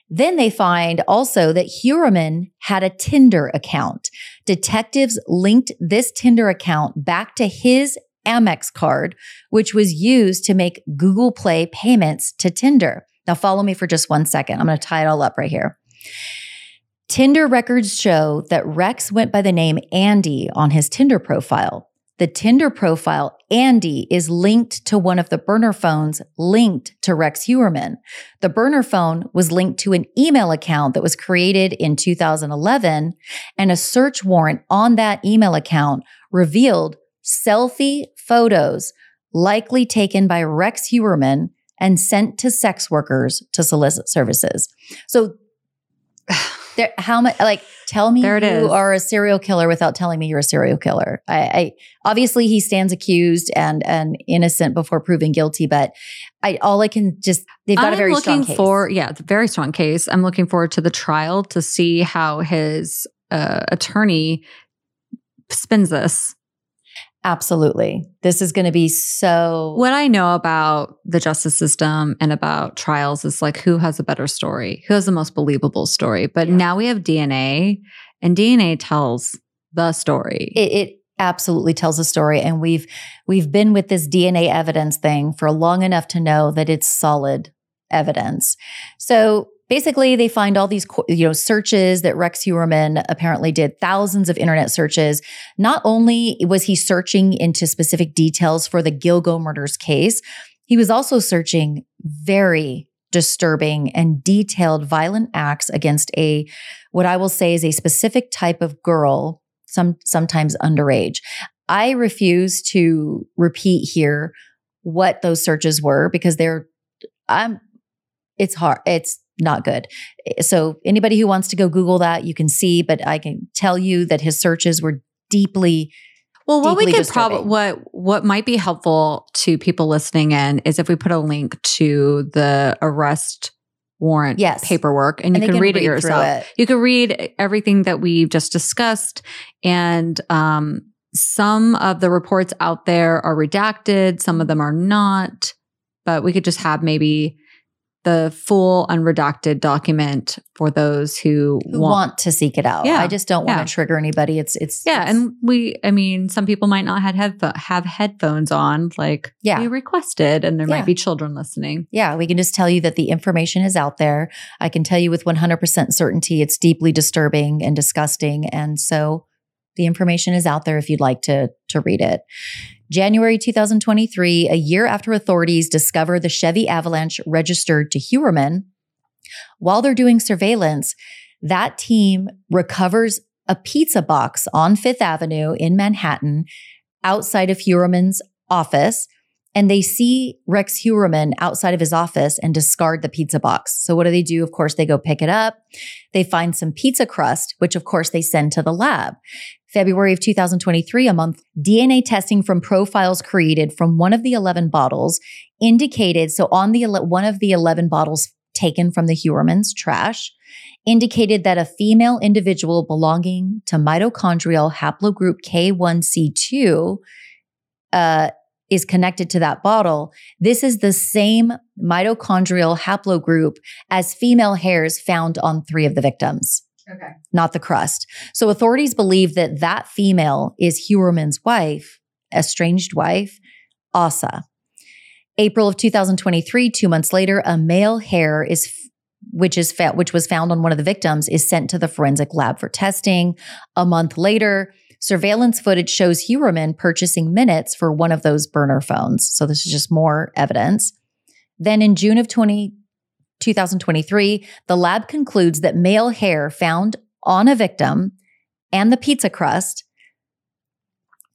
Then they find also that Heuermann had a Tinder account. Detectives linked this Tinder account back to his Amex card, which was used to make Google Play payments to Tinder. Now, follow me for just one second. I'm going to tie it all up right here. Tinder records show that Rex went by the name Andy on his Tinder profile. The Tinder profile, Andy, is linked to one of the burner phones linked to Rex Heuermann. The burner phone was linked to an email account that was created in 2011, and a search warrant on that email account revealed selfie photos likely taken by Rex Heuermann and sent to sex workers to solicit services. So, there, how much? Like, tell me There it you is. are a serial killer without telling me you're a serial killer. I, I obviously he stands accused and and innocent before proven guilty, but I all I can just they've got I'm a very looking strong case. for yeah, it's a very strong case. I'm looking forward to the trial to see how his uh, attorney spins this. Absolutely, this is going to be so. What I know about the justice system and about trials is like who has a better story, who has the most believable story. But Yeah. now we have DNA, and DNA tells the story. it, it absolutely tells a story and we've we've been with this DNA evidence thing for long enough to know that it's solid evidence. So basically they find all these you know searches that Rex Heuermann apparently did thousands of internet searches. Not only was he searching into specific details for the Gilgo murders case, he was also searching very disturbing and detailed violent acts against a what I will say is a specific type of girl some sometimes underage. I refuse to repeat here what those searches were because they're I'm it's hard it's not good. So anybody who wants to go google that you can see but I can tell you that his searches were deeply Well, what we could probably what what might be helpful to people listening in is if we put a link to the arrest warrant Yes. paperwork and, And you they can, read, it yourself. it. You can read everything that we've just discussed. And um, some of the reports out there are redacted, some of them are not. But we could just have maybe the full unredacted document for those who, Who want to seek it out. Yeah. I just don't want Yeah. to trigger anybody. It's it's Yeah, it's- and we, I mean, some people might not have headpho- have headphones on, like Yeah. we requested, and there Yeah. might be children listening. Yeah, we can just tell you that the information is out there. I can tell you with 100% certainty it's deeply disturbing and disgusting. And so the information is out there if you'd like to, to read it. January 2023, a year after authorities discover the Chevy Avalanche registered to Heuermann, while they're doing surveillance, that team recovers a pizza box on Fifth Avenue in Manhattan outside of Heuermann's office and they see Rex Heuermann outside of his office and discard the pizza box. So what do they do? Of course, they go pick it up. They find some pizza crust, which of course they send to the lab. February of 2023, a month, DNA testing from profiles created from one of the 11 bottles indicated, so on the one of the 11 bottles taken from the Heuermann's trash, indicated that a female individual belonging to mitochondrial haplogroup K1C2 uh, is connected to that bottle. This is the same mitochondrial haplogroup as female hairs found on three of the victims, Okay. not the crust. So authorities believe that that female is Heuermann's wife, estranged wife, Asa. April of 2023, two months later, a male hair is which is which was found on one of the victims is sent to the forensic lab for testing. A month later, surveillance footage shows Heuermann purchasing minutes for one of those burner phones. So this is just more evidence. Then in June of 20, 2023, the lab concludes that male hair found on a victim and the pizza crust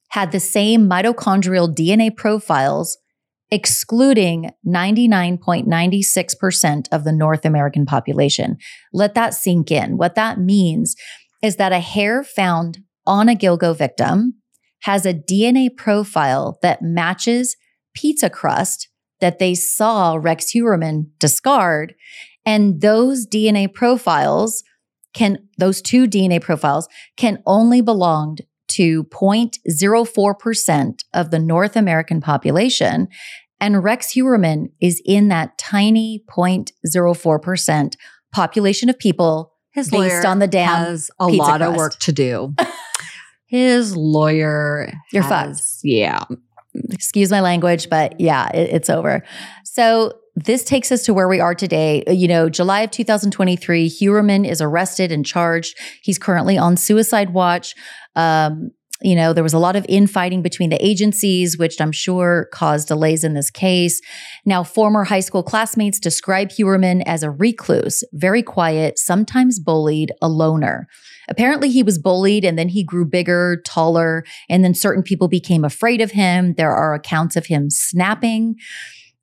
had the same mitochondrial DNA profiles, excluding 99.96% of the North American population. Let that sink in. What that means is that a hair found on a Gilgo victim has a DNA profile that matches pizza crust that they saw Rex Heuermann discard. And those DNA profiles can, those two DNA profiles can only belong to 0.04% of the North American population. And Rex Heuermann is in that tiny 0.04% population of people His based on the damn has a lot of work to do. His lawyer, You're has- Yeah, excuse my language, but yeah, it, it's over. So this takes us to where we are today. You know, July of 2023, Heuermann is arrested and charged. He's currently on suicide watch. Um, you know, there was a lot of infighting between the agencies, which I'm sure caused delays in this case. Now, former high school classmates describe Heuermann as a recluse, very quiet, sometimes bullied, a loner. Apparently, he was bullied and then he grew bigger, taller, and then certain people became afraid of him. There are accounts of him snapping.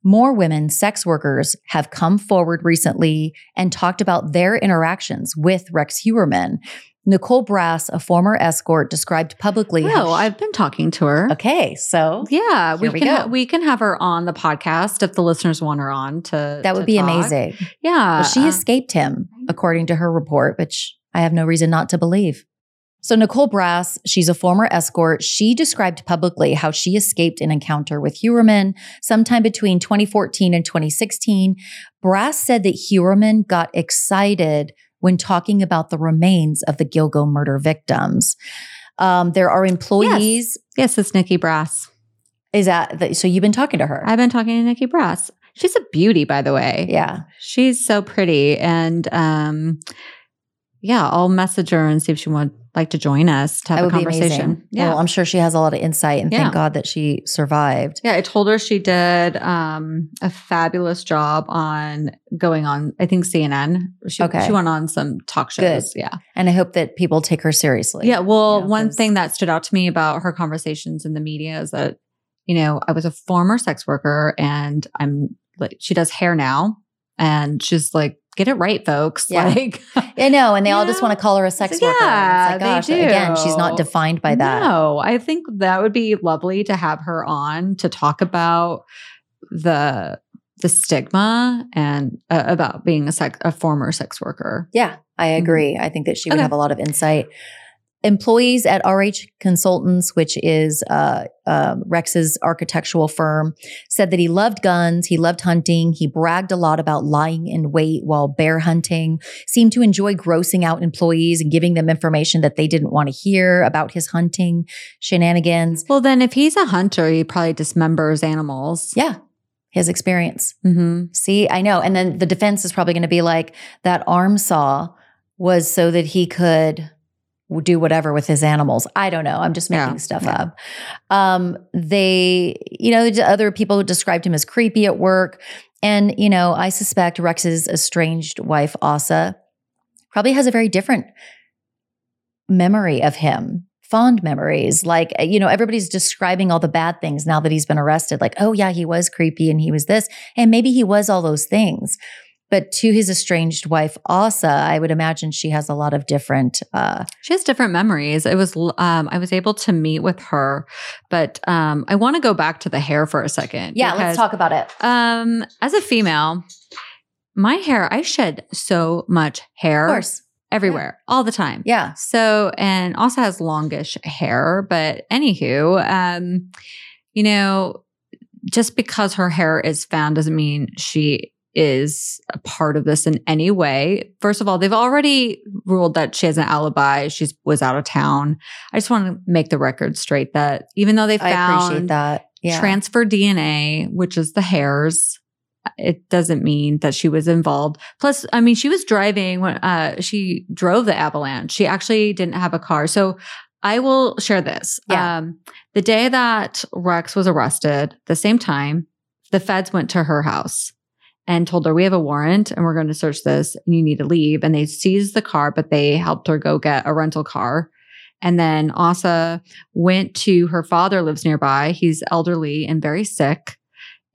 More women, sex workers, have come forward recently and talked about their interactions with Rex Heuermann. Nicole Brass, a former escort, described publicly. No, she- I've been talking to her. okay, so Yeah, we we can we can have her on the podcast if the listeners want her on to. that would to be talk. amazing. Yeah, Well, she uh, escaped him, according to her report, which I have no reason not to believe. So, Nicole Brass, she's a former escort. She described publicly how she escaped an encounter with Heuermann sometime between 2014 and 2016. Brass said that Heuermann got excited when talking about the remains of the Gilgo murder victims. Um, there are employees. yes, it's Nikki Brass. Is that the, so? You've been talking to her? I've been talking to Nikki Brass. She's a beauty, by the way. yeah. she's so pretty, and um, yeah, I'll message her and see if she would like to join us to have a conversation. Yeah, Well, I'm sure she has a lot of insight, and Yeah. thank God that she survived. Yeah, I told her she did um, a fabulous job on going on, I think CNN. She, Okay. she went on some talk shows. Good. Yeah. And I hope that people take her seriously. Yeah. Well, you know, one thing that stood out to me about her conversations in the media is that, you know, I was a former sex worker and I'm like, she does hair now. And she's like, get it right, folks. Yeah. Like, I know, and they all You just want to call her a sex Yeah, worker. they it's like, gosh, again, she's not defined by that. No, I think that would be lovely to have her on to talk about the the stigma and uh, about being a sex, a former sex worker. Yeah, I Mhm. agree. I think that she would Okay. have a lot of insight. Employees at RH Consultants, which is uh, um, Rex's architectural firm, said that he loved guns, he loved hunting, he bragged a lot about lying in wait while bear hunting, seemed to enjoy grossing out employees and giving them information that they didn't want to hear about his hunting shenanigans. Well, then if he's a hunter, he probably dismembers animals. Yeah, his experience. Mm-hmm. See, I know. And then the defense is probably going to be like that arm saw was so that he could do whatever with his animals. I don't know. I'm just making Yeah, stuff yeah. up. Um, they, you know, other people described him as creepy at work. And, you know, I suspect Rex's estranged wife, Asa, probably has a very different memory of him. Fond memories. Like, uh, you know, everybody's describing all the bad things now that he's been arrested. Like, oh, yeah, he was creepy and he was this. And maybe he was all those things. But to his estranged wife, Asa, I would imagine she has a lot of different. Uh, She has different memories. It was um, I was able to meet with her, but um, I want to go back to the hair for a second. yeah, let's talk about it. Um, as a female, my hair, I shed so much hair Of course. everywhere all the time. Yeah. So, and also has longish hair, but anywho, um, you know, just because her hair is found doesn't mean she is a part of this in any way. First of all, they've already ruled that she has an alibi. She was out of town. I just want to make the record straight that even though they found that. Yeah. transfer DNA, which is the hairs. It doesn't mean that she was involved. Plus, I mean, she was driving when uh, she drove the avalanche. She actually didn't have a car. So I will share this. Yeah. Um, the day that Rex was arrested, the same time, the feds went to her house and told her, We have a warrant and we're going to search this and you need to leave. And they seized the car, but they helped her go get a rental car. And then Asa went to her father lives nearby. He's elderly and very sick.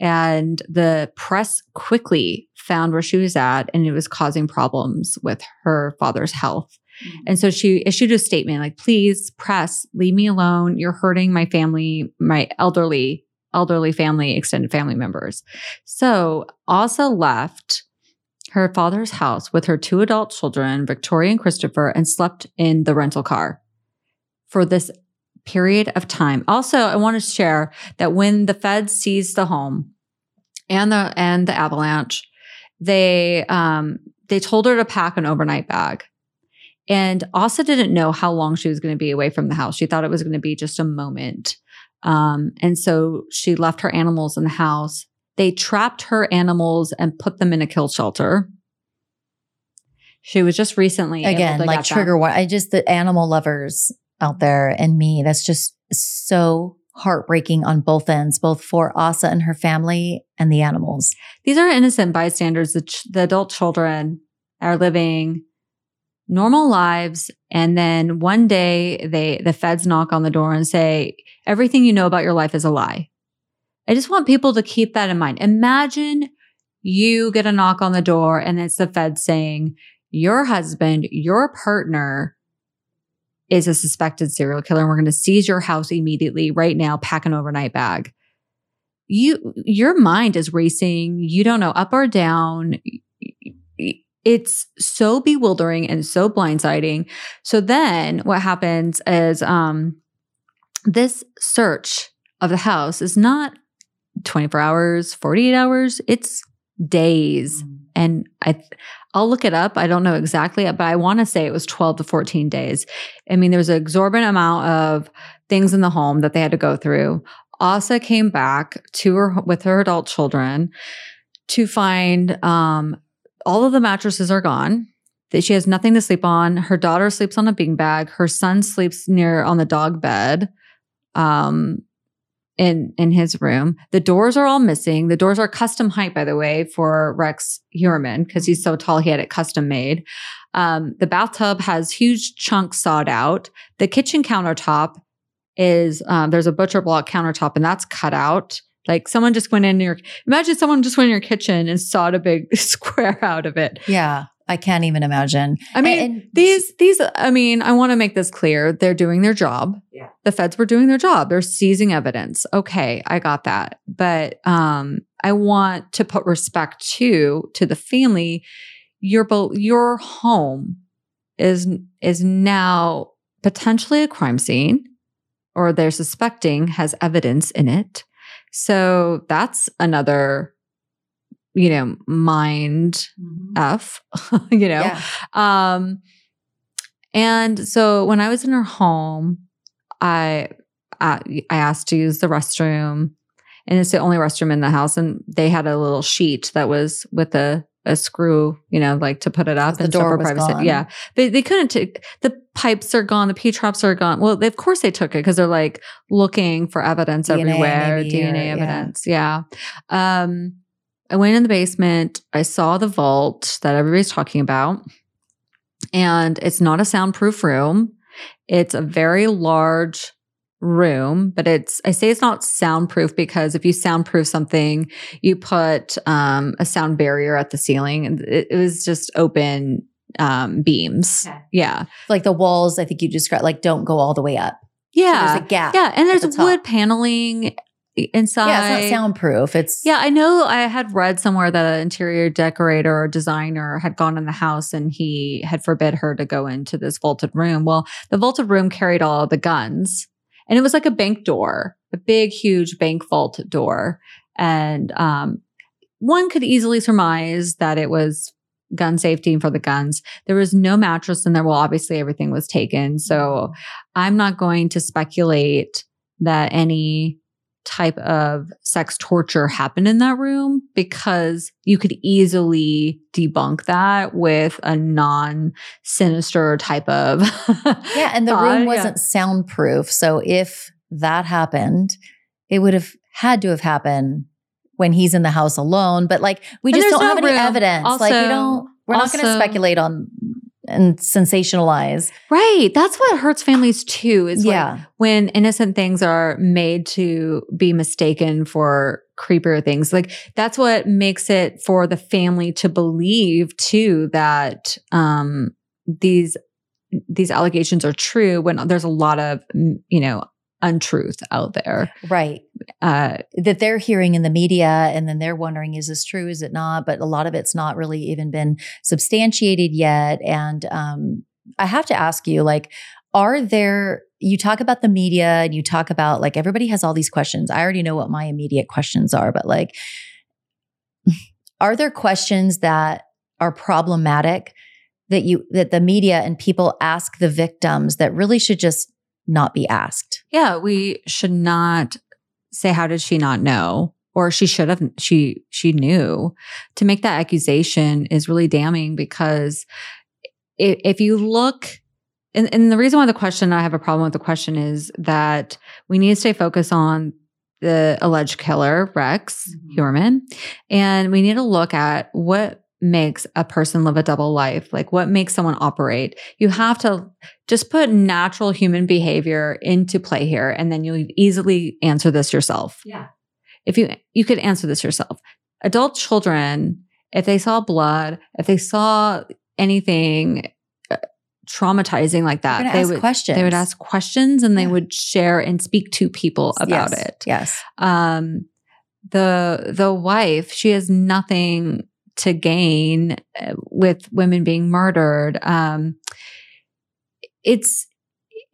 And the press quickly found where she was at and it was causing problems with her father's health. Mm-hmm. And so she issued a statement like, please, press, leave me alone. You're hurting my family, my elderly, elderly family, extended family members. So Asa left her father's house with her two adult children, Victoria and Christopher, and slept in the rental car for this period of time. Also, I want to share that when the feds seized the home and the and the avalanche, they um they told her to pack an overnight bag. And Asa didn't know how long she was going to be away from the house. She thought it was going to be just a moment. Um, and so she left her animals in the house. They trapped her animals and put them in a kill shelter. She was just recently Again, like trigger one. I just, the animal lovers out there and me, that's just so heartbreaking on both ends, both for Asa and her family and the animals. These are innocent bystanders. The, ch- the adult children are living normal lives, and then one day they the feds knock on the door and say everything you know about your life is a lie. I just want people to keep that in mind. Imagine you get a knock on the door and it's the Fed saying your husband, your partner is a suspected serial killer and we're going to seize your house immediately right now, pack an overnight bag. You your mind is racing, you don't know up or down. It's so bewildering and so blindsiding. So then what happens is um this search of the house is not 24 hours, 48 hours, it's days. And I I'll look it up. I don't know exactly, but I want to say it was 12 to 14 days. I mean, there's an exorbitant amount of things in the home that they had to go through. Asa came back to her with her adult children to find um, all of the mattresses are gone. That she has nothing to sleep on. Her daughter sleeps on a beanbag. Her son sleeps near on the dog bed. Um, in in his room. The doors are all missing. The doors are custom height, by the way, for Rex Heuermann because he's so tall. He had it custom made. Um, the bathtub has huge chunks sawed out. The kitchen countertop is um, there's a butcher block countertop, and that's cut out. Like someone just went in your imagine someone just went in your kitchen and sawed a big square out of it. Yeah. I can't even imagine. I mean, And- and- these these I mean, I want to make this clear. They're doing their job. Yeah. The feds were doing their job. They're seizing evidence. Okay, I got that. But um I want to put respect to to the family. Your bo- your home is is now potentially a crime scene or they're suspecting has evidence in it. So that's another you know, mind F, you know. Yeah. Um, and so when I was in her home, I I, I asked to use the restroom, and it's the only restroom in the house. And they had a little sheet that was with a a screw, you know, like to put it up The and door for privacy. gone. Yeah, but they couldn't take the pipes are gone, the P traps are gone. Well, they, of course they took it because they're like looking for evidence DNA everywhere, maybe, DNA or- yeah. evidence. Yeah. Um, I went in the basement. I saw the vault that everybody's talking about. And it's not a soundproof room. It's a very large room, but it's, I say it's not soundproof because if you soundproof something, you put um, a sound barrier at the ceiling and it, it was just open um, beams. Okay. Yeah. Like the walls, I think you described, like don't go all the way up. So Yeah. there's a gap. yeah. And there's the wood paneling inside. Yeah, it's not soundproof. It's Yeah, I know I had read somewhere that an interior decorator or designer had gone in the house and he had forbid her to go into this vaulted room. Well, the vaulted room carried all of the guns and it was like a bank door, a big, huge bank vault door. And um, one could easily surmise that it was gun safety for the guns. There was no mattress in there. Well, obviously everything was taken. So I'm not going to speculate that any type of sex torture happened in that room because you could easily debunk that with a non sinister type of yeah, and the thought. room wasn't soundproof. So if that happened, it would have had to have happened when he's in the house alone. But like we And just don't no have any room. evidence. like we don't we're not going to speculate on and sensationalize. right that's what hurts families too is like yeah. when innocent things are made to be mistaken for creepier things like that's what makes it for the family to believe too that um these these allegations are true when there's a lot of you know untruth out there. Right. uh that they're hearing in the media and then they're wondering is this true? Is it not? But a lot of it's not really even been substantiated yet. And um i have to ask you like are there you talk about the media and you talk about like everybody has all these questions. I already know what my immediate questions are but like are there questions that are problematic that you that the media and people ask the victims that really should just not be asked yeah we should not say how did she not know or she should have she she knew to make that accusation is really damning because if, if you look and, and the reason why the question i have a problem with the question is that we need to stay focused on the alleged killer rex Mhm. Heuermann, and we need to look at what makes a person live a double life? Like what makes someone operate? You have to just put natural human behavior into play here and then you'll easily answer this yourself. Yeah. if you you could answer this yourself. Adult children if they saw blood if they saw anything uh, traumatizing like that they ask would questions they would ask questions and they Yeah. would share and speak to people about Yes, it. Yes. Um the the wife she has nothing to gain uh, with women being murdered um it's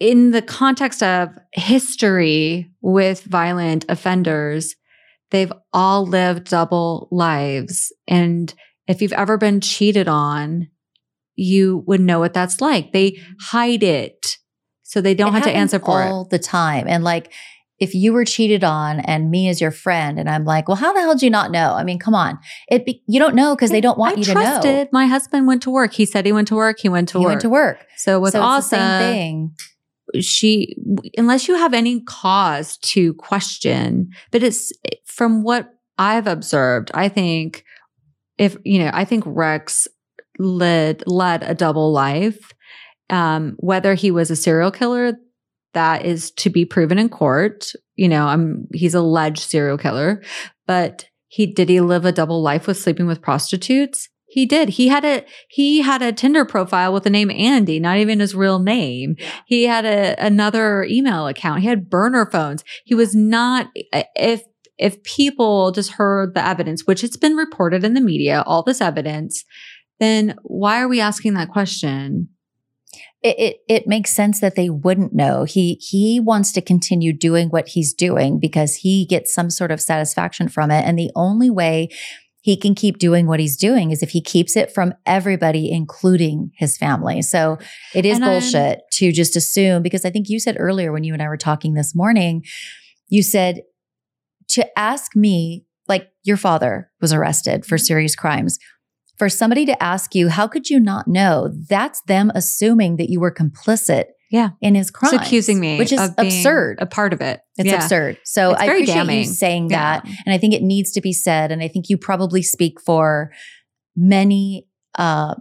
in the context of history with violent offenders they've all lived double lives. And if you've ever been cheated on you would know what that's like. They hide it so they don't It have to answer for it. all the time. And like, if you were cheated on and me as your friend, and I'm like, well, how the hell do you not know? I mean, come on, it be, you don't know because they don't want I you to trusted. know. My husband went to work. He said he went to work. He went to work. He work. went to work. So with so it's Asa, the same thing. she unless you have any cause to question, but it's from what I've observed. I think if you know, I think Rex led led a double life. Um, whether he was a serial killer, that is to be proven in court. You know, I'm he's alleged serial killer, but he did he live a double life with sleeping with prostitutes? He did. He had a he had a Tinder profile with the name Andy, not even his real name. He had a another email account. He had burner phones. He was not if if people just heard the evidence, which it's been reported in the media, all this evidence, then why are we asking that question? It, it it makes sense that they wouldn't know. He he wants to continue doing what he's doing because he gets some sort of satisfaction from it. And the only way he can keep doing what he's doing is if he keeps it from everybody, including his family. So it is And I'm- bullshit to just assume, because I think you said earlier when you and I were talking this morning, you said to ask me, like your father was arrested for mm-hmm. serious crimes. For somebody to ask you, how could you not know? That's them assuming that you were complicit Yeah. in his crime. Accusing me, which is of being absurd. A part of it. It's Yeah. absurd. So It's I appreciate you damning. saying Yeah. that. And I think it needs to be said. And I think you probably speak for many uh,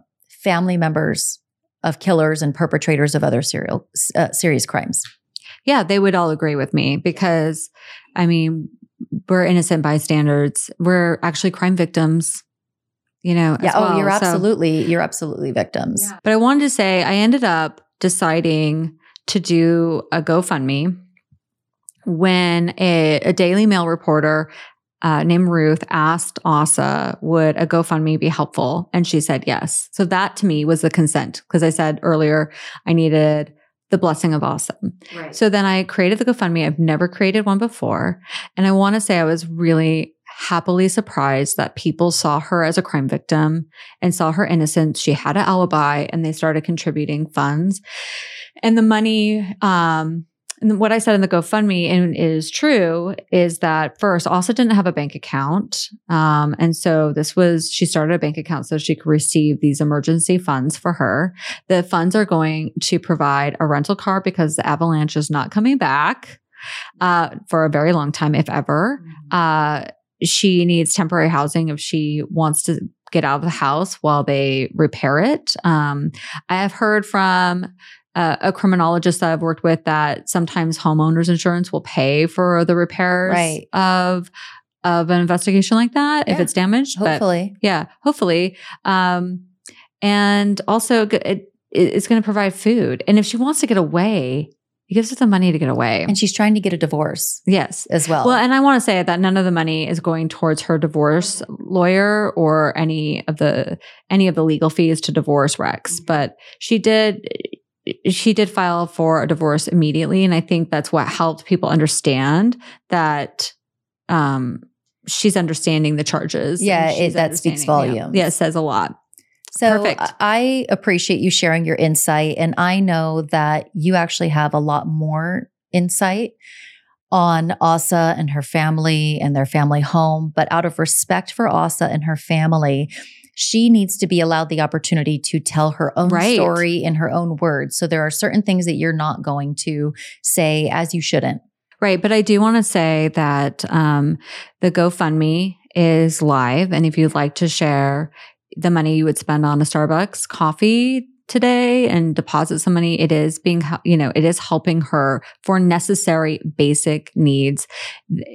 family members of killers and perpetrators of other serial uh, serious crimes. Yeah, they would all agree with me because, I mean, we're innocent bystanders. We're actually crime victims, you know. Yeah. oh, well. you're So- absolutely, you're absolutely victims. But I wanted to say, I ended up deciding to do a GoFundMe when a, a Daily Mail reporter uh, named Ruth asked Asa, would a GoFundMe be helpful? And she said yes. So that to me was the consent because I said earlier I needed the blessing of Asa. Right. So then I created the GoFundMe. I've never created one before. And I want to say I was really happily surprised that people saw her as a crime victim and saw her innocence. She had an alibi and they started contributing funds. And the money, um, and what I said in the GoFundMe and is true is that first, Asa didn't have a bank account. Um, and so this was, she started a bank account so she could receive these emergency funds for her. The funds are going to provide a rental car because the avalanche is not coming back uh, for a very long time, if ever. Uh, she needs temporary housing if she wants to get out of the house while they repair it. Um, I have heard from uh, a criminologist that I've worked with that sometimes homeowners insurance will pay for the repairs Right. of of an investigation like that if it's damaged. But Hopefully. yeah, hopefully. Um, and also, it, it's going to provide food. And if she wants to get away, it gives her the money to get away. And she's trying to get a divorce yes. as well. Well, and I want to say that none of the money is going towards her divorce lawyer or any of the any of the legal fees to divorce Rex. But she did she did file for a divorce immediately, and I think that's what helped people understand that um, she's understanding the charges. Yeah, it- that speaks understanding- yeah. volumes. Yeah, it says a lot. So Perfect. I appreciate you sharing your insight. And I know that you actually have a lot more insight on Asa and her family and their family home. But out of respect for Asa and her family, she needs to be allowed the opportunity to tell her own Right. story in her own words. So there are certain things that you're not going to say as you shouldn't. Right. But I do want to say that um, the GoFundMe is live. And if you'd like to share the money you would spend on a Starbucks coffee today and deposit some money, it is being, you know, it is helping her for necessary basic needs.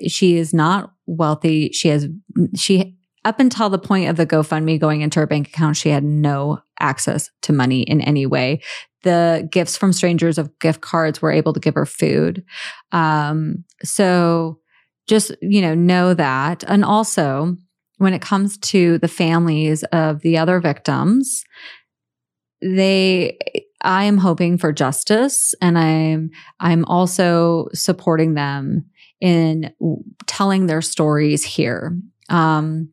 She is not wealthy. She has, she, up until the point of the GoFundMe going into her bank account, she had no access to money in any way. The gifts from strangers of gift cards were able to give her food. Um, so just, you know, know that. And also, when it comes to the families of the other victims, they I am hoping for justice and I'm I'm also supporting them in telling their stories here. Um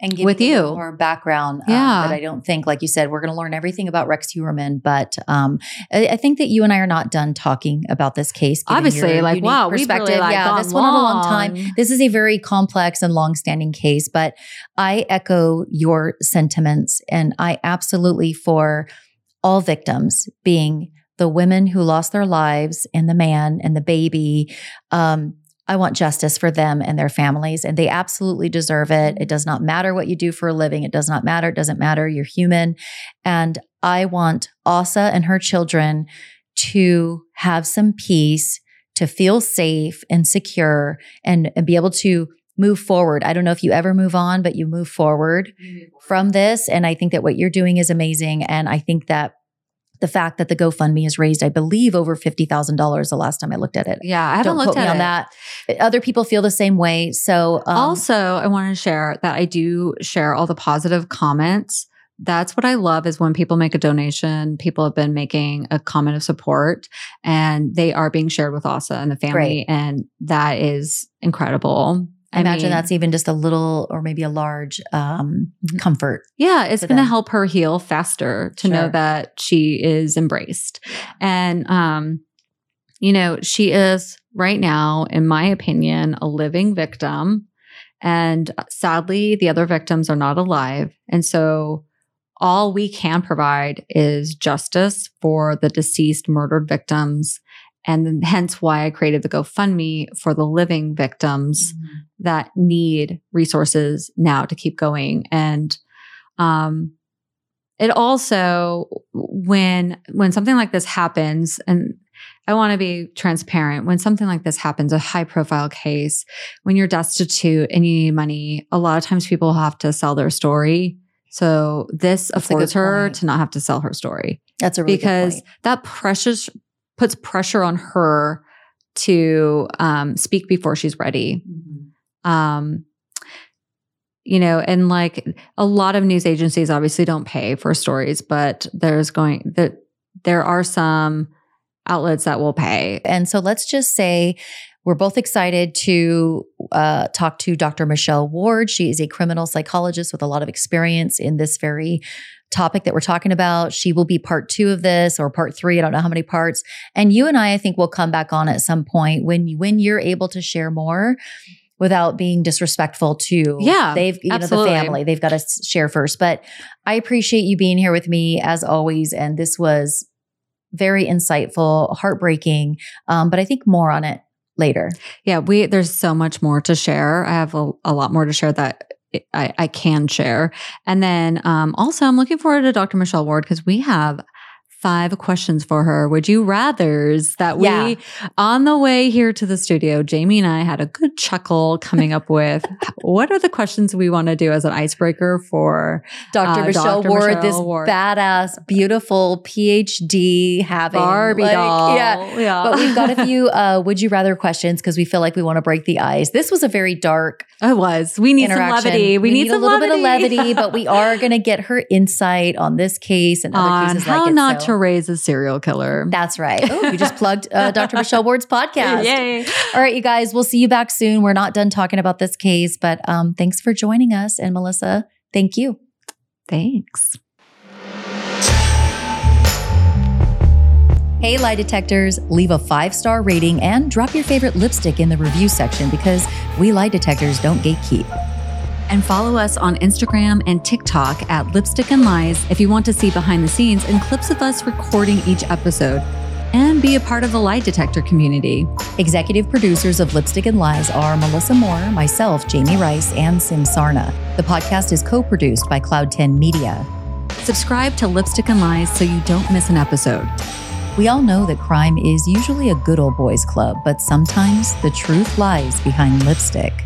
and give With you. more background. um, Yeah. that I don't think, like you said, we're going to learn everything about Rex Heuermann, but um, I, I think that you and I are not done talking about this case. Obviously, like, wow, we've really, perspective. like, yeah, this went on a long time. This is a very complex and long-standing case, but I echo your sentiments, and I absolutely for all victims being the women who lost their lives and the man and the baby. Um, I want justice for them and their families, and they absolutely deserve it. It does not matter what you do for a living. It does not matter. It doesn't matter. You're human. And I want Asa and her children to have some peace, to feel safe and secure, and, and be able to move forward. I don't know if you ever move on, but you move forward from this. And I think that what you're doing is amazing. And I think that the fact that the GoFundMe has raised, I believe, over $50,000 the last time I looked at it. Yeah, I haven't Don't looked at on it. that. Other people feel the same way. So, um, also, I want to share that I do share all the positive comments. That's what I love is when people make a donation, people have been making a comment of support and they are being shared with Asa and the family. Great. And that is incredible. I imagine mean, that's even just a little or maybe a large um, Mhm. comfort. Yeah, it's going to help her heal faster to know that she is embraced. And um you know, she is right now in my opinion a living victim and sadly the other victims are not alive. And so all we can provide is justice for the deceased murdered victims and hence why I created the GoFundMe for the living victims that need resources now to keep going. And um it also when when something like this happens and I want to be transparent when something like this happens a high profile case when you're destitute and you need money a lot of times people have to sell their story. So this That's affords her point. to not have to sell her story. That's a really because that precious puts pressure on her to um, speak before she's ready um you know and like a lot of news agencies obviously don't pay for stories but there's going that there are some outlets that will pay And so let's just say we're both excited to uh, talk to Dr. Michelle Ward. She is a criminal psychologist with a lot of experience in this very topic that we're talking about. She will be part two of this or part three. I don't know how many parts. And you and I, I think, will come back on at some point when when you're able to share more without being disrespectful to Yeah, they've you absolutely. know the family they've got to share first but i appreciate you being here with me as always and this was very insightful heartbreaking um, but i think more on it later yeah we there's so much more to share i have a, a lot more to share that I, I can share. And then um, also i'm looking forward to dr michelle ward because we have five questions for her would you rathers that we Yeah. on the way here to the studio jami and i had a good chuckle coming up with what are the questions we want to do as an icebreaker for dr Uh, michelle Dr. ward Michelle this Ward. badass beautiful phd having barbie like, doll yeah yeah but we've got a few uh, would you rather questions because we feel like we want to break the ice this was a very dark it was we need some levity we, need, a some little bit of levity, but we are going to get her insight on this case and other on cases how like it. not so- to raise a serial killer That's right. Oh, you just plugged uh, Dr. Michelle Ward's podcast. Yay. All right, you guys, we'll see you back soon. We're not done talking about this case, but um, thanks for joining us. And Melissa, thank you. Thanks. Hey, lie detectors, leave a five star rating and drop your favorite lipstick in the review section because we lie detectors don't gatekeep. And follow us on Instagram and TikTok at Lipstick and Lies if you want to see behind the scenes and clips of us recording each episode. And be a part of the lie detector community. Executive producers of Lipstick and Lies are Melissa Moore, myself, Jami Rice, and Sim Sarna. The podcast is co produced by Cloud 10 Media. Subscribe to Lipstick and Lies so you don't miss an episode. We all know that crime is usually a good old boys club, but sometimes the truth lies behind lipstick.